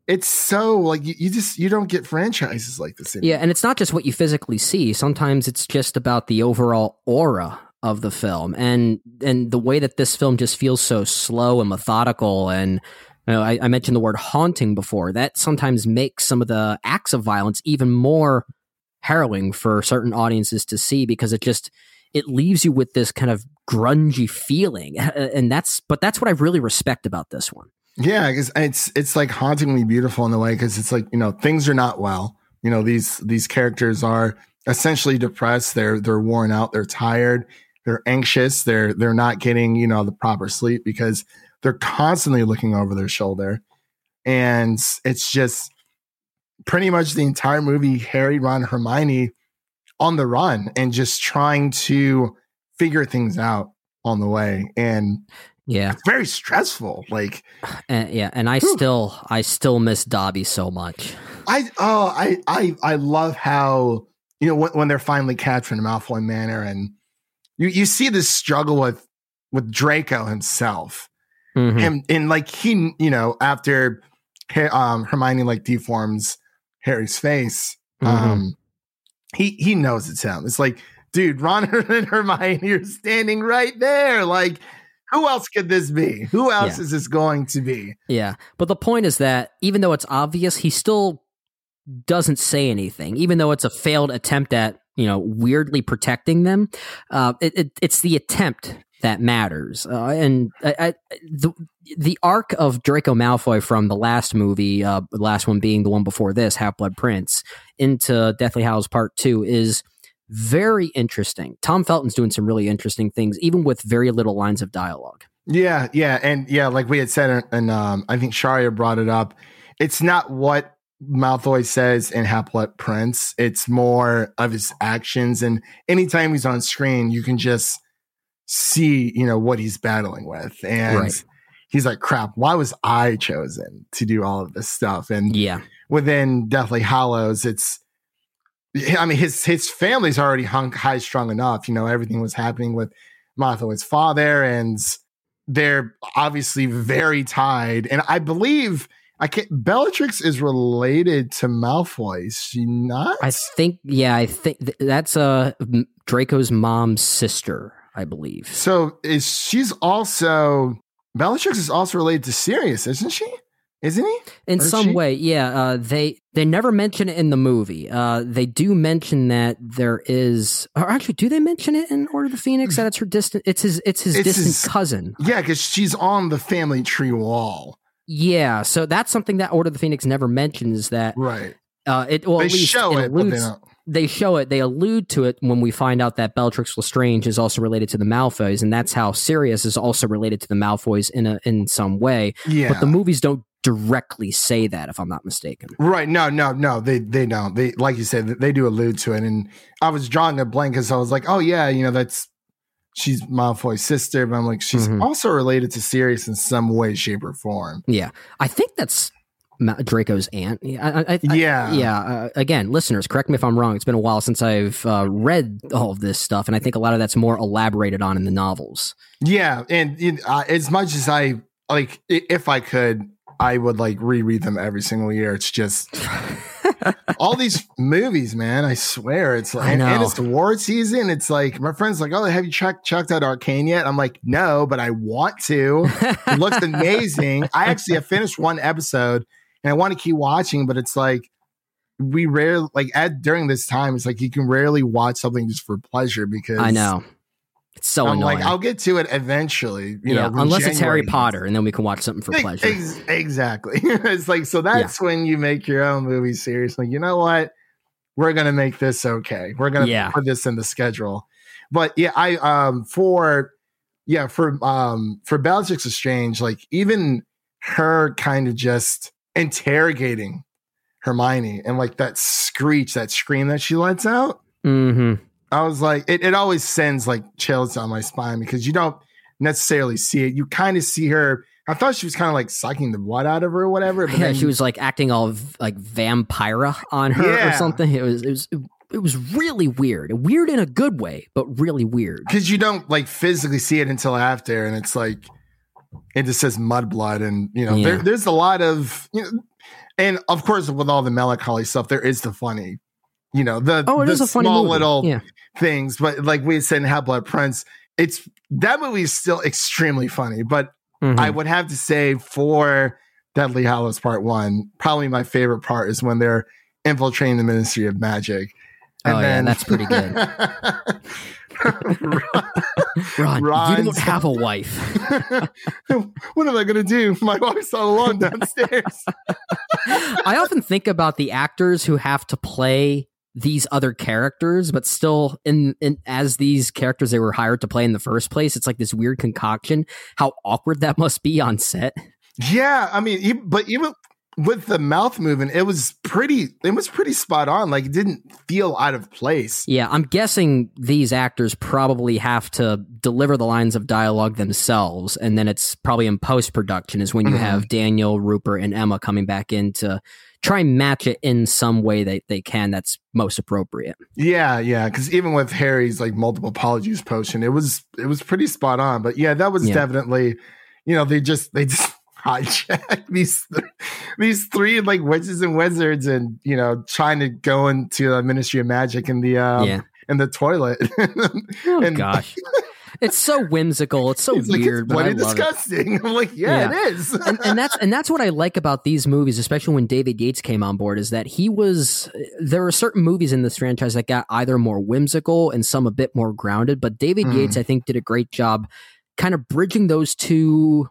it's so like you, you just you don't get franchises like this. Anymore. Yeah, and it's not just what you physically see. Sometimes it's just about the overall aura of the film and and the way that this film just feels so slow and methodical and you know, I, I mentioned the word haunting before. That sometimes makes some of the acts of violence even more harrowing for certain audiences to see because it just it leaves you with this kind of grungy feeling. And that's but that's what I really respect about this one. Yeah, because it's it's like hauntingly beautiful in a way because it's like you know things are not well. You know these these characters are essentially depressed. They're they're worn out. They're tired. They're anxious. They're they're not getting you know the proper sleep because they're constantly looking over their shoulder, and it's just pretty much the entire movie. Harry, Ron, Hermione on the run and just trying to figure things out on the way and Yeah. it's very stressful like And, yeah, and I Whew. still I still miss Dobby so much. I oh I I I love how you know when, when they're finally captured capturing Malfoy Manor and you you see this struggle with with Draco himself Mhm. him and like he you know after um Hermione like deforms Harry's face Mhm. um he he knows it's him it's like dude Ron and Hermione are standing right there like who else could this be who else Yeah. is this going to be Yeah, but the point is that even though it's obvious, he still doesn't say anything, even though it's a failed attempt at you know weirdly protecting them. Uh, it, it, it's the attempt that matters, uh, and I, I, the the arc of Draco Malfoy from the last movie, uh, the last one being the one before this, Half Blood Prince, into Deathly Hallows Part Two is very interesting. Tom Felton's doing some really interesting things, even with very little lines of dialogue. Yeah, yeah, and yeah, like we had said, and um, I think Sharia brought it up. It's not what Malfoy says in Half Blood Prince. It's more of his actions, and anytime he's on screen, you can just see, you know, what he's battling with, and Right. he's like, "Crap, why was I chosen to do all of this stuff?" And Yeah, within Deathly Hallows, it's I mean his his family's already hung high strung enough. You know, everything was happening with Malfoy's father, and they're obviously very tied. And I believe I can't Bellatrix is related to Malfoy. Is she not? I think, yeah, I think th- that's uh, Draco's mom's sister, I believe. so is she's also Bellatrix is also related to Sirius, isn't she? Isn't he? In some she? way, yeah. Uh, they they never mention it in the movie. Uh, they do mention that there is, or actually, do they mention it in Order of the Phoenix that it's her distant? It's his. It's his It's distant his- cousin. Yeah, because she's on the family tree wall. Yeah. So that's something that Order of the Phoenix never mentions. That Right. uh, it well they at least show it, they alludes- they show it, they allude to it when we find out that Bellatrix Lestrange is also related to the Malfoys, and that's how Sirius is also related to the Malfoys in a in some way. Yeah. But the movies don't directly say that, if I'm not mistaken. Right. No, no, no. They they don't. They like you said, they do allude to it. And I was drawing a blank because I was like, oh yeah, you know, that's she's Malfoy's sister, but I'm like, she's Mhm. also related to Sirius in some way, shape, or form. Yeah, I think that's Draco's aunt. Yeah, I, I, I- Yeah. yeah. Uh, again, listeners, correct me if I'm wrong. It's been a while since I've uh, read all of this stuff, and I think a lot of that's more elaborated on in the novels. Yeah. And uh, as much as I like, if I could, I would like reread them every single year. It's just all these movies, man. I swear, it's like, and, it's award season. It's like my friends like, oh, have you checked checked out Arcane yet? I'm like, no, but I want to. it looks amazing. I actually have finished one episode and I want to keep watching, but it's like we rarely like at during this time, it's like you can rarely watch something just for pleasure because I know. It's so I'm annoying. like, I'll get to it eventually. You yeah, know, unless it's Harry Potter, and then we can watch something for pleasure. ex- exactly. it's like so that's when you make your own movie series. Like, you know what? We're gonna make this okay. We're gonna Yeah. put this in the schedule. But yeah, I um for yeah, for um for Bellatrix Lestrange, like even her kind of just interrogating Hermione and like that screech, that scream that she lets out. hmm I was like, it, it always sends like chills down my spine because you don't necessarily see it. You kind of see her. I thought she was kind of like sucking the blood out of her or whatever. But Yeah, then she was like acting all v- like vampira on her or something. It was it was it was really weird. Weird in a good way, but really weird. because you don't like physically see it until after, and it's like it just says mud blood, and you know there, there's a lot of you know, and of course with all the melancholy stuff, there is the funny, you know the Oh, it the is a funny small little yeah. things, but like we said in Half Blood Prince, it's that movie is still extremely funny, but Mhm. I would have to say for Deathly Hallows Part One, probably my favorite part is when they're infiltrating the Ministry of Magic. Oh, yeah, that's pretty good. Ron, you Ron's- don't have a wife. what am I gonna do? My wife's all alone downstairs. I often think about the actors who have to play these other characters, but still in, in as these characters they were hired to play in the first place. It's like this weird concoction. How awkward that must be on set. yeah, I mean, but even with the mouth movement, it was pretty. It was pretty spot on. Like it didn't feel out of place. Yeah, I'm guessing these actors probably have to deliver the lines of dialogue themselves, and then it's probably in post production is when you Mhm. have Daniel, Rupert, and Emma coming back in to try and match it in some way that they can that's most appropriate. Yeah, yeah. Because even with Harry's like multiple Polyjuice potion, it was it was pretty spot on. But yeah, that was Yeah. definitely, you know, they just they just hijacked these th- these three like witches and wizards, and you know, trying to go into the Ministry of Magic in the um, yeah. in the toilet. Oh and gosh, it's so whimsical. It's so he's like, weird, it's but I bloody love it. disgusting. I'm like, yeah, it is. and, and that's and that's what I like about these movies, especially when David Yates came on board, is that he was there are certain movies in this franchise that got either more whimsical and some a bit more grounded, but David Mhm. Yates I think did a great job kind of bridging those two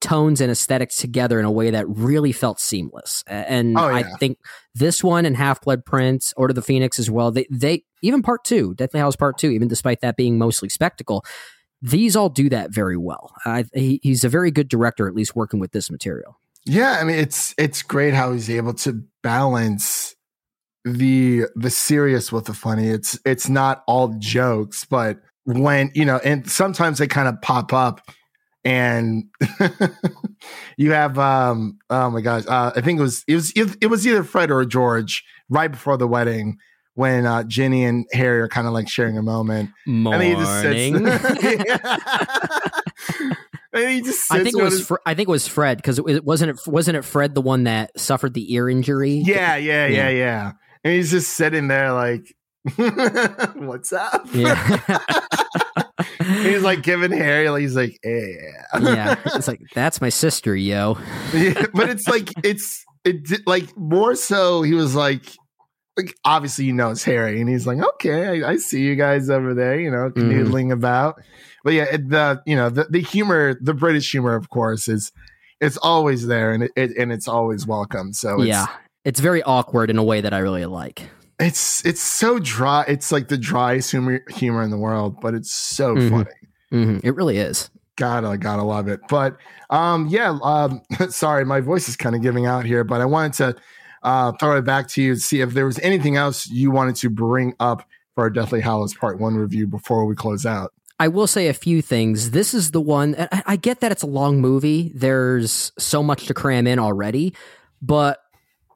tones and aesthetics together in a way that really felt seamless. And Oh, I think this one and Half Blood Prince, Order of the Phoenix as well, they they even part two, Deathly Hallows Part Two, even despite that being mostly spectacle, these all do that very well. He, he's a very good director, at least working with this material. Yeah, I mean it's it's great how he's able to balance the the serious with the funny. It's it's not all jokes, but when you know, and sometimes they kind of pop up, and you have um oh my gosh, uh, I think it was it was it was either Fred or George right before the wedding when uh, Ginny and Harry are kind of like sharing a moment, Morning. and he just sits. and he just sits I think it was his- Fr- I think it was Fred because it, it wasn't it wasn't it Fred the one that suffered the ear injury. Yeah, yeah, Yeah. yeah, yeah. And he's just sitting there like, what's up? Yeah. he's like giving Harry, like, he's like, yeah. yeah, it's like that's my sister, yo. Yeah, but it's like, it's, it like more so he was like, like obviously you know it's Harry, and he's like, okay, I, I see you guys over there, you know, Mm-hmm. about. But yeah, it, the you know the, the humor, the British humor, of course, is it's always there, and it, it and it's always welcome. So it's, yeah, it's very awkward in a way that I really like. it's it's so dry. It's like the driest humor humor in the world, but it's so Mhm. funny. hmm It really is. Gotta gotta love it. But um, yeah. Um, sorry, my voice is kind of giving out here, but I wanted to uh, throw it back to you to see if there was anything else you wanted to bring up for our Deathly Hallows Part One review before we close out. I will say a few things. This is the one. I, I get that it's a long movie. There's so much to cram in already, but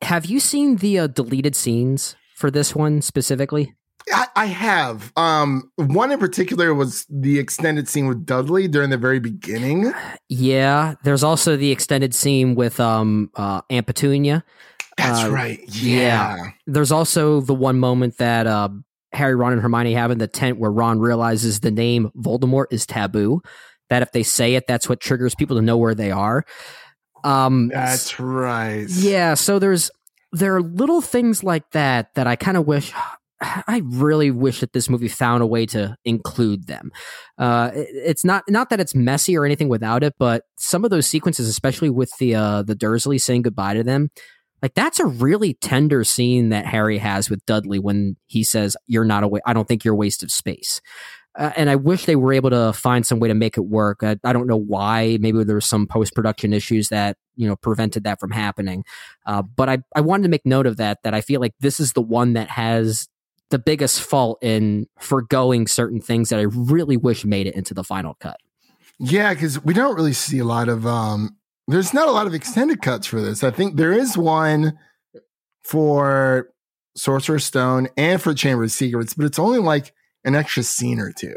have you seen the uh, deleted scenes for this one specifically? I, I have um, one in particular was the extended scene with Dudley during the very beginning. Yeah, there's also the extended scene with um uh Aunt Petunia. That's Uh, right. yeah. Yeah. There's also the one moment that uh, Harry, Ron, and Hermione have in the tent where Ron realizes the name Voldemort is taboo. That if they say it, that's what triggers people to know where they are. Um, That's right. yeah. So there's there are little things like that that I kind of wish I really wish that this movie found a way to include them. Uh, it- it's not not that it's messy or anything without it, but some of those sequences, especially with the uh, the Dursley saying goodbye to them, like that's a really tender scene that Harry has with Dudley when he says, "You're not a wa- I don't think you're a waste of space." Uh, and I wish they were able to find some way to make it work. I, I don't know why. Maybe there was some post production issues that you know prevented that from happening. Uh, but I, I wanted to make note of that. That I feel like this is the one that has the biggest fault in foregoing certain things that I really wish made it into the final cut. Yeah, because we don't really see a lot of um there's not a lot of extended cuts for this. I think there is one for Sorcerer's Stone and for Chamber of Secrets, but it's only like an extra scene or two.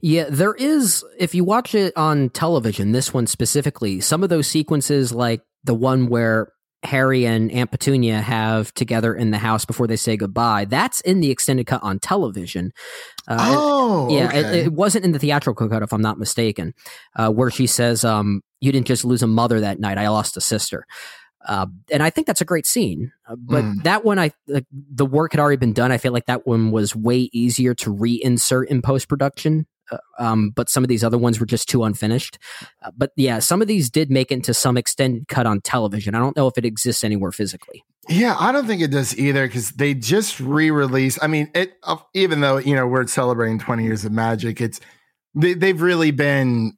Yeah, there is. If you watch it on television, this one specifically, some of those sequences, like the one where Harry and Aunt Petunia have together in the house before they say goodbye, that's in the extended cut on television. Uh, oh, yeah, okay. it, it wasn't in the theatrical cut, if I'm not mistaken, uh, where she says, um, "You didn't just lose a mother that night; I lost a sister." Uh, and I think that's a great scene. Uh, but Mm. that one, I like, the work had already been done. I feel like that one was way easier to reinsert in post production. Uh, um, but some of these other ones were just too unfinished. Uh, but yeah, some of these did make it into some extended cut on television. I don't know if it exists anywhere physically. Yeah, I don't think it does either because they just re-released. I mean, it uh, even though you know we're celebrating 20 years of magic, it's they, they've really been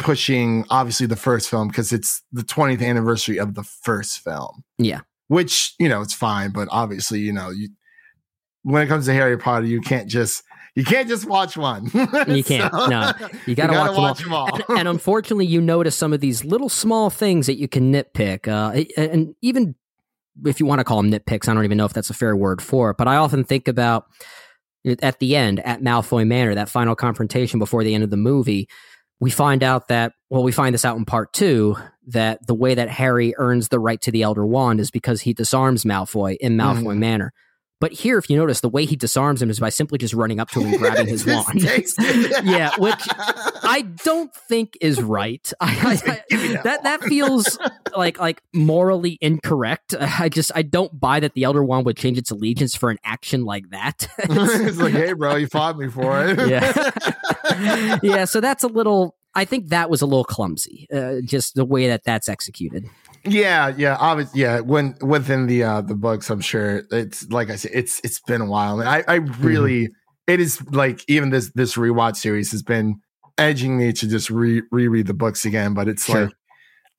pushing obviously the first film because it's the 20th anniversary of the first film. Yeah. which you know it's fine, but obviously you know you when it comes to Harry Potter, you can't just you can't just watch one. You can't. No. You got to gotta watch, them all. them all. and, and unfortunately, you notice some of these little small things that you can nitpick. Uh, and even if you want to call them nitpicks, I don't even know if that's a fair word for it. But I often think about at the end at Malfoy Manor, that final confrontation before the end of the movie. We find out that, well, we find this out in part two, that the way that Harry earns the right to the Elder Wand is because he disarms Malfoy in Malfoy Mhm. Manor. But here, if you notice, the way he disarms him is by simply just running up to him and grabbing his wand. Yeah, which I don't think is right. I, I, I, that that that feels like like morally incorrect. I just I don't buy that the Elder Wand would change its allegiance for an action like that. it's like, hey, bro, you fought me for it. yeah, yeah. So that's a little. I think that was a little clumsy. Uh, just the way that that's executed. Yeah, yeah, obviously, yeah. When within the uh the books, I'm sure it's like I said, it's it's been a while, and I I really it is like even this this rewatch series has been edging me to just re reread the books again, but it's Sure. like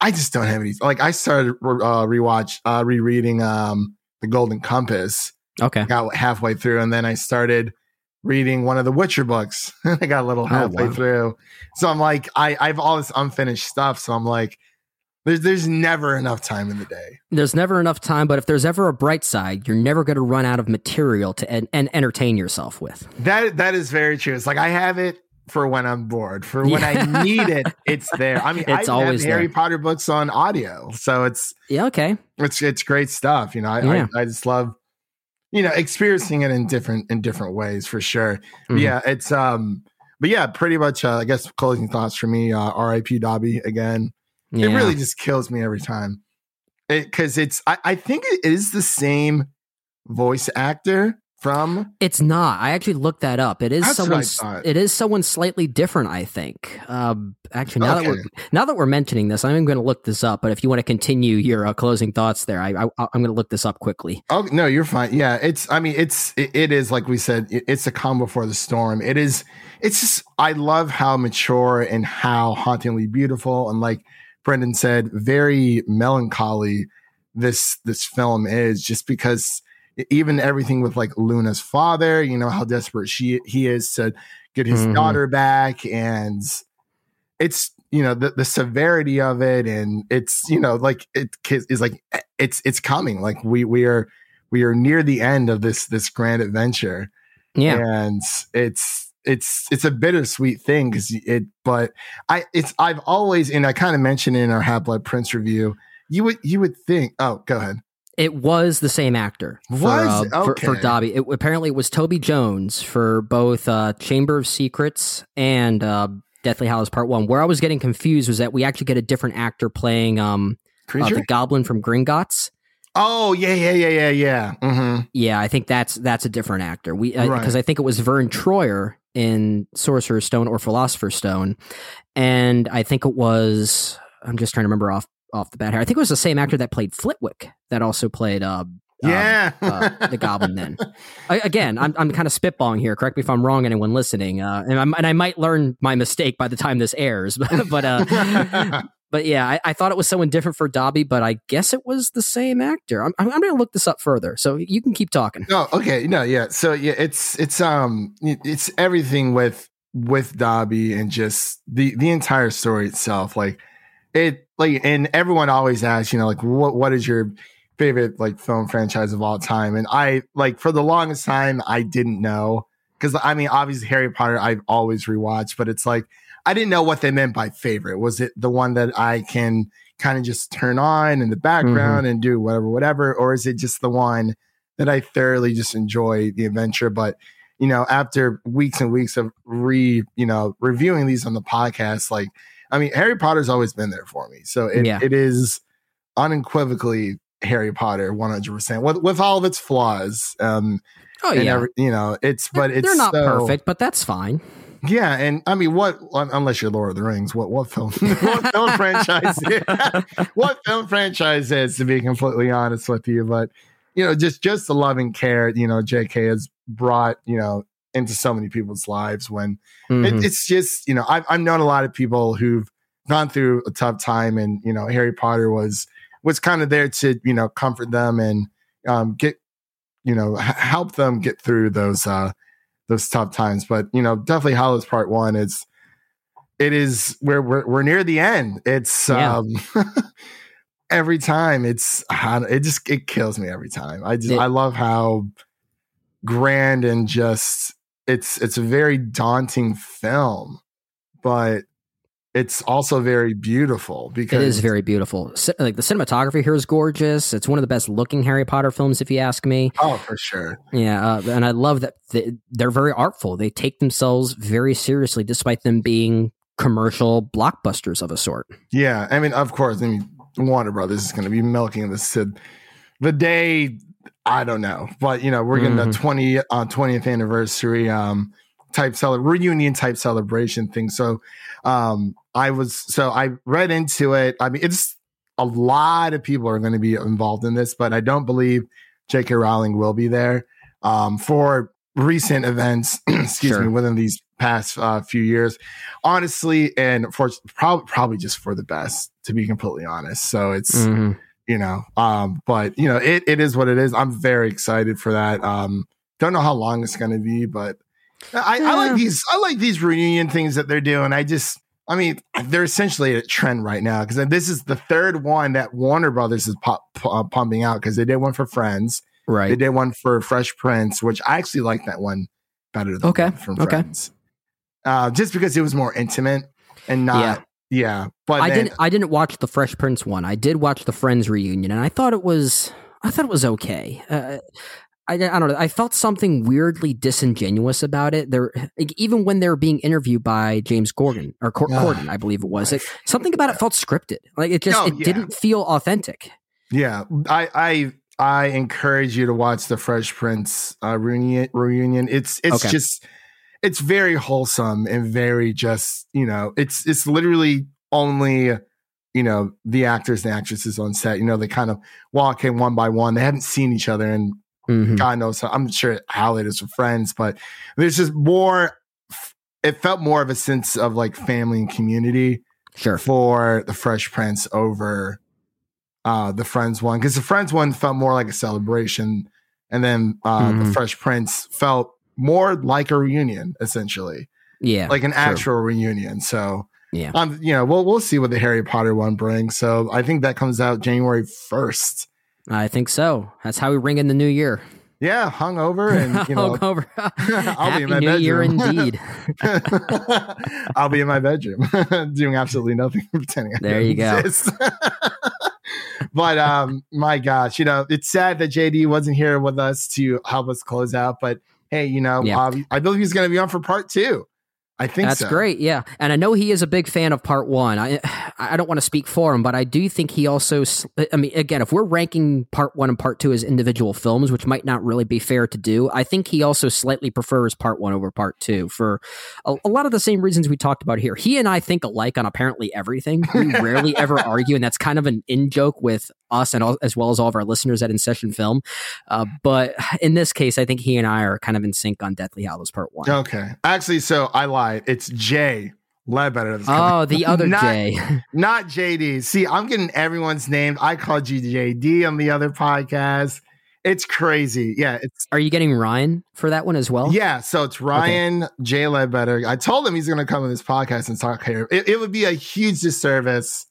I just don't have any. Like I started uh rewatch uh rereading um the Golden Compass, Okay. got halfway through, and then I started reading one of the Witcher books. And I got a little halfway wow. through, so I'm like, I I have all this unfinished stuff, so I'm like. There's, there's never enough time in the day. There's never enough time, but if there's ever a bright side, you're never going to run out of material to en- and entertain yourself with. That that is very true. It's like I have it for when I'm bored. For when Yeah. I need it, it's there. I mean, It's I always have Harry there. Potter books on audio, so it's Yeah. Okay. it's it's great stuff. You know, I Yeah. I, I just love you know experiencing it in different in different ways for sure. Mhm. Yeah, it's um, but yeah, pretty much. Uh, I guess closing thoughts for me. Uh, R.I.P. Dobby again. Yeah. It really just kills me every time. Because it's I, I think it is the same voice actor from It's not. I actually looked that up. It is That's what I someone. It is someone slightly different. I think. Um, actually, now that we're now that we're mentioning this, I'm going to look this up. But if you want to continue your uh, closing thoughts there, I, I I'm going to look this up quickly. Oh no, you're fine. Yeah, it's. I mean, it's. It, it is like we said. It, it's a calm before the storm. It is. It's just. I love how mature and how hauntingly beautiful and like Brendan said, very melancholy. This this film is just because even everything with like Luna's father, you know how desperate she he is to get his Mhm. daughter back, and it's you know the, the severity of it, and it's you know like it is like it's it's coming. Like we we are we are near the end of this this grand adventure, Yeah. and it's it's it's a bittersweet thing because it. But I it's I've always and I kind of mentioned in our Half Blood Prince review. You would you would think. Oh, go ahead. It was the same actor for, Was? uh, for, for Dobby. It, apparently, it was Toby Jones for both uh, Chamber of Secrets and uh, Deathly Hallows Part One. Where I was getting confused was that we actually get a different actor playing um, uh, the Goblin from Gringotts. Oh yeah, yeah, yeah, yeah, yeah. hmm Yeah, I think that's that's a different actor. We because Right. I think it was Verne Troyer in Sorcerer's Stone or Philosopher's Stone, and I think it was I'm just trying to remember off off the bat here. I think it was the same actor that played Flitwick that also played uh, um, Yeah. uh, the Goblin. Then I, again, I'm I'm kind of spitballing here. Correct me if I'm wrong, anyone listening, uh, and, I'm, and I might learn my mistake by the time this airs. But but yeah, I, I thought it was someone different for Dobby, but I guess it was the same actor. I'm, I'm going to look this up further, so you can keep talking. No, okay, no, yeah. So yeah, it's it's um it's everything with with Dobby and just the the entire story itself. Like it like and everyone always asks, you know, like what what is your favorite like film franchise of all time? And I like for the longest time I didn't know. Cause I mean obviously Harry Potter I've always rewatched, but it's like I didn't know what they meant by favorite. Was it the one that I can kind of just turn on in the background and do whatever, whatever? Or is it just the one that I thoroughly just enjoy the adventure? But you know, after weeks and weeks of re, you know, reviewing these on the podcast, like, I mean, Harry Potter's always been there for me. So it, Yeah. it is unequivocally Harry Potter 100% with, with all of its flaws. Um, Oh and yeah, every, you know, it's, but it's, they're not so- perfect, but that's fine. Yeah, and I mean, what unless you're Lord of the Rings, what what film what film franchise what film franchise is to be completely honest with you, but you know, just just the loving care you know J.K. has brought you know into so many people's lives when Mhm. it, it's just you know I've I've known a lot of people who've gone through a tough time, and you know Harry Potter was was kind of there to you know comfort them and um, get you know h- help them get through those uh those tough times. But you know definitely Hallows Part One is it is we're we're, we're near the end. It's Yeah. um every time it's it just it kills me every time. I just It- I love how grand and just it's it's a very daunting film, but it's also very beautiful because It is very beautiful. Like the cinematography here is gorgeous. It's one of the best looking Harry Potter films, if you ask me. oh for sure. Yeah, uh, and I love that th- they're very artful. They take themselves very seriously, despite them being commercial blockbusters of a sort. Yeah, I mean, of course, I mean, Warner Brothers is going to be milking this to the day. I don't know, but you know, we're getting Mhm. a 20 uh, 20th anniversary um type cele- reunion type celebration thing. So, um, I was so I read into it. I mean, it's a lot of people are going to be involved in this, but I don't believe J.K. Rowling will be there um, for recent events. excuse Sure. me, within these past uh, few years, honestly, and for probably probably just for the best, to be completely honest. So it's Mhm. you know, um, but you know, it it is what it is. I'm very excited for that. Um, don't know how long it's going to be, but I, I like these. I like these reunion things that they're doing. I just. I mean, they're essentially a trend right now because this is the third one that Warner Brothers is pop, uh, pumping out because they did one for Friends, right? they did one for Fresh Prince, which I actually like that one better than Okay, from okay. Friends, uh, just because it was more intimate and not, yeah. But I then, didn't. I didn't watch the Fresh Prince one. I did watch the Friends reunion, and I thought it was. I thought it was okay. Uh, I, I don't know. I felt something weirdly disingenuous about it. There, like, even when they were being interviewed by James Gordon or Cor-. Corden, I believe it was. It, something about it felt scripted. Like it just Oh, it yeah. didn't feel authentic. Yeah, I I I encourage you to watch the Fresh Prince uh, reunion. Reunion. It's it's Okay. just it's very wholesome and very just you know it's it's literally only you know the actors and actresses on set. You know they kind of walk in one by one. They haven't seen each other in Mhm. God knows. I'm sure how it is with friends, but there's just more. It felt more of a sense of like family and community Sure. for the Fresh Prince over uh the Friends one because the Friends one felt more like a celebration, and then uh the Mhm. Fresh Prince felt more like a reunion, essentially, Yeah. like an actual reunion. So. Yeah. Um, you know, we'll we'll see what the Harry Potter one brings. So I think that comes out January first. I think so. That's how we ring in the new year. Yeah, hungover and you know, Hungover. I'll be in my New Year indeed. I'll be in my bedroom doing absolutely nothing, pretending. I There you go. exist. but um, my gosh, you know, it's sad that JD wasn't here with us to help us close out. But hey, you know, Yeah. um, I believe he's going to be on for part two. I think That's so. great. Yeah. And I know he is a big fan of part one. I I don't want to speak for him, but I do think he also, I mean, again, if we're ranking part one and part two as individual films, which might not really be fair to do, I think he also slightly prefers part one over part two for a, a lot of the same reasons we talked about here. He and I think alike on apparently everything. We rarely ever argue, and that's kind of an in joke with us and all, as well as all of our listeners at In Session Film. Uh, but in this case, I think he and I are kind of in sync on Deathly Hallows Part One. Okay. Actually, so I lied. It's Jay Ledbetter. Oh, the other Not- Jay. Not JD. See, I'm getting everyone's name. I called you JD on the other podcast. It's crazy. Yeah, it's Are you getting Ryan for that one as well? yeah. So it's Ryan J Ledbetter. I told him he's going to come on this podcast and talk Harry. It, it would be a huge disservice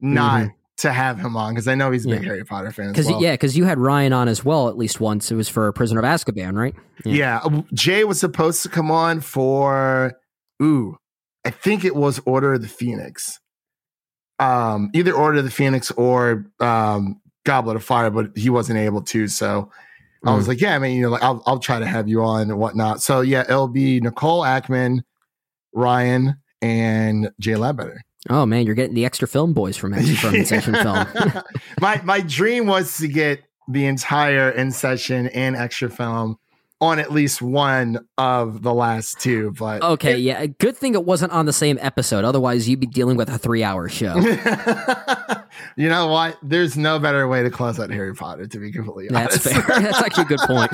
not to have him on because I know he's a big. Yeah. Harry Potter fan. Because well. yeah, because you had Ryan on as well at least once. It was for Prisoner of Azkaban, right? Yeah. Jay was supposed to come on for ooh, I think it was Order of the Phoenix. Um, either Order of the Phoenix or um Goblet of Fire, but he wasn't able to. So I was like, yeah, I mean, you know, like I'll I'll try to have you on and whatnot. So yeah, it'll be Nicole Ackman, Ryan, and Jay Ledbetter. Oh man, you're getting the extra film boys from Session Film. my my dream was to get the entire in session and extra film on at least one of the last two, but Okay, yeah. Good thing it wasn't on the same episode. Otherwise, you'd be dealing with a three-hour show. you know what? There's no better way to close out Harry Potter, to be completely honest, That's fair. That's actually a good point.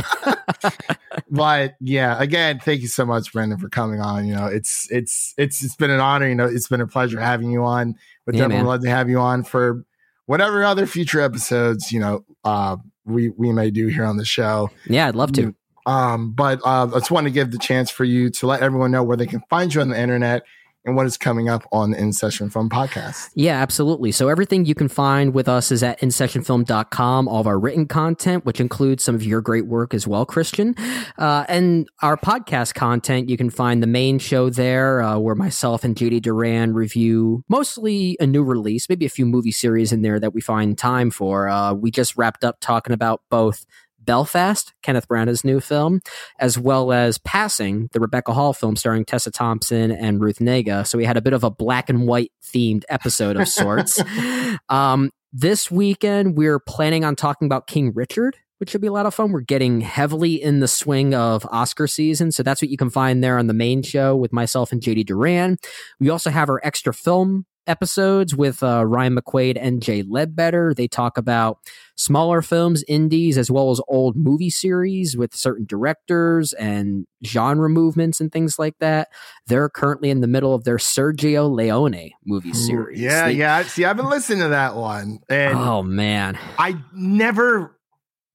But yeah, again, thank you so much, Brendan, for coming on. You know, it's it's it's it's been an honor. You know, it's been a pleasure having you on. But Yeah, definitely man. love to have you on for whatever other future episodes. You know, uh, we we may do here on the show. Yeah, I'd love to. Um, but uh, I just want to give the chance for you to let everyone know where they can find you on the internet and what is coming up on the In Session Film podcast. Yeah, absolutely. So everything you can find with us is at insessionfilm.com, all of our written content, which includes some of your great work as well, Christian. Uh, and our podcast content, you can find the main show there, uh, where myself and JD Duran review mostly a new release, maybe a few movie series in there that we find time for. Uh, we just wrapped up talking about both Belfast, Kenneth Branagh's new film, as well as Passing, the Rebecca Hall film starring Tessa Thompson and Ruth Negga. So we had a bit of a black and white themed episode of sorts. um, this weekend, we're planning on talking about King Richard, which should be a lot of fun. We're getting heavily in the swing of Oscar season. So that's what you can find there on the main show with myself and JD Duran. We also have our extra film episodes with uh, Ryan McQuaid and Jay Ledbetter. They talk about smaller films, indies, as well as old movie series with certain directors and genre movements and things like that. They're currently in the middle of their Sergio Leone movie series. Yeah, They- yeah. See, I've been listening to that one, and Oh man. I never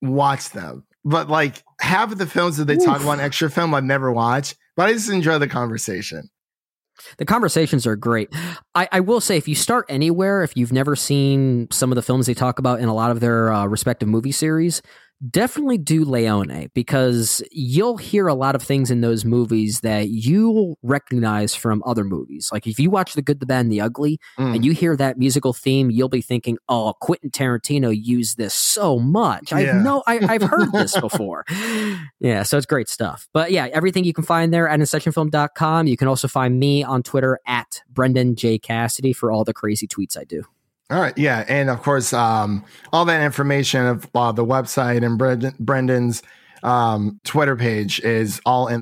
watched them. But like half of the films that they talk about extra film, I've never watched. But I just enjoy the conversation. The conversations are great. I, I will say, if you start anywhere, if you've never seen some of the films they talk about in a lot of their uh, respective movie series, definitely do Leone because you'll hear a lot of things in those movies that you'll recognize from other movies. Like if you watch The Good, the Bad, and the Ugly, Mm. and you hear that musical theme, you'll be thinking, "Oh, Quentin Tarantino used this so much. I know, I, I've heard this before." yeah, so it's great stuff. But yeah, everything you can find there at InSessionFilm.com. You can also find me on Twitter at Brendan J Cassidy for all the crazy tweets I do. All right, yeah, and of course, um, all that information of uh, the website and Brendan, Brendan's um, Twitter page is all in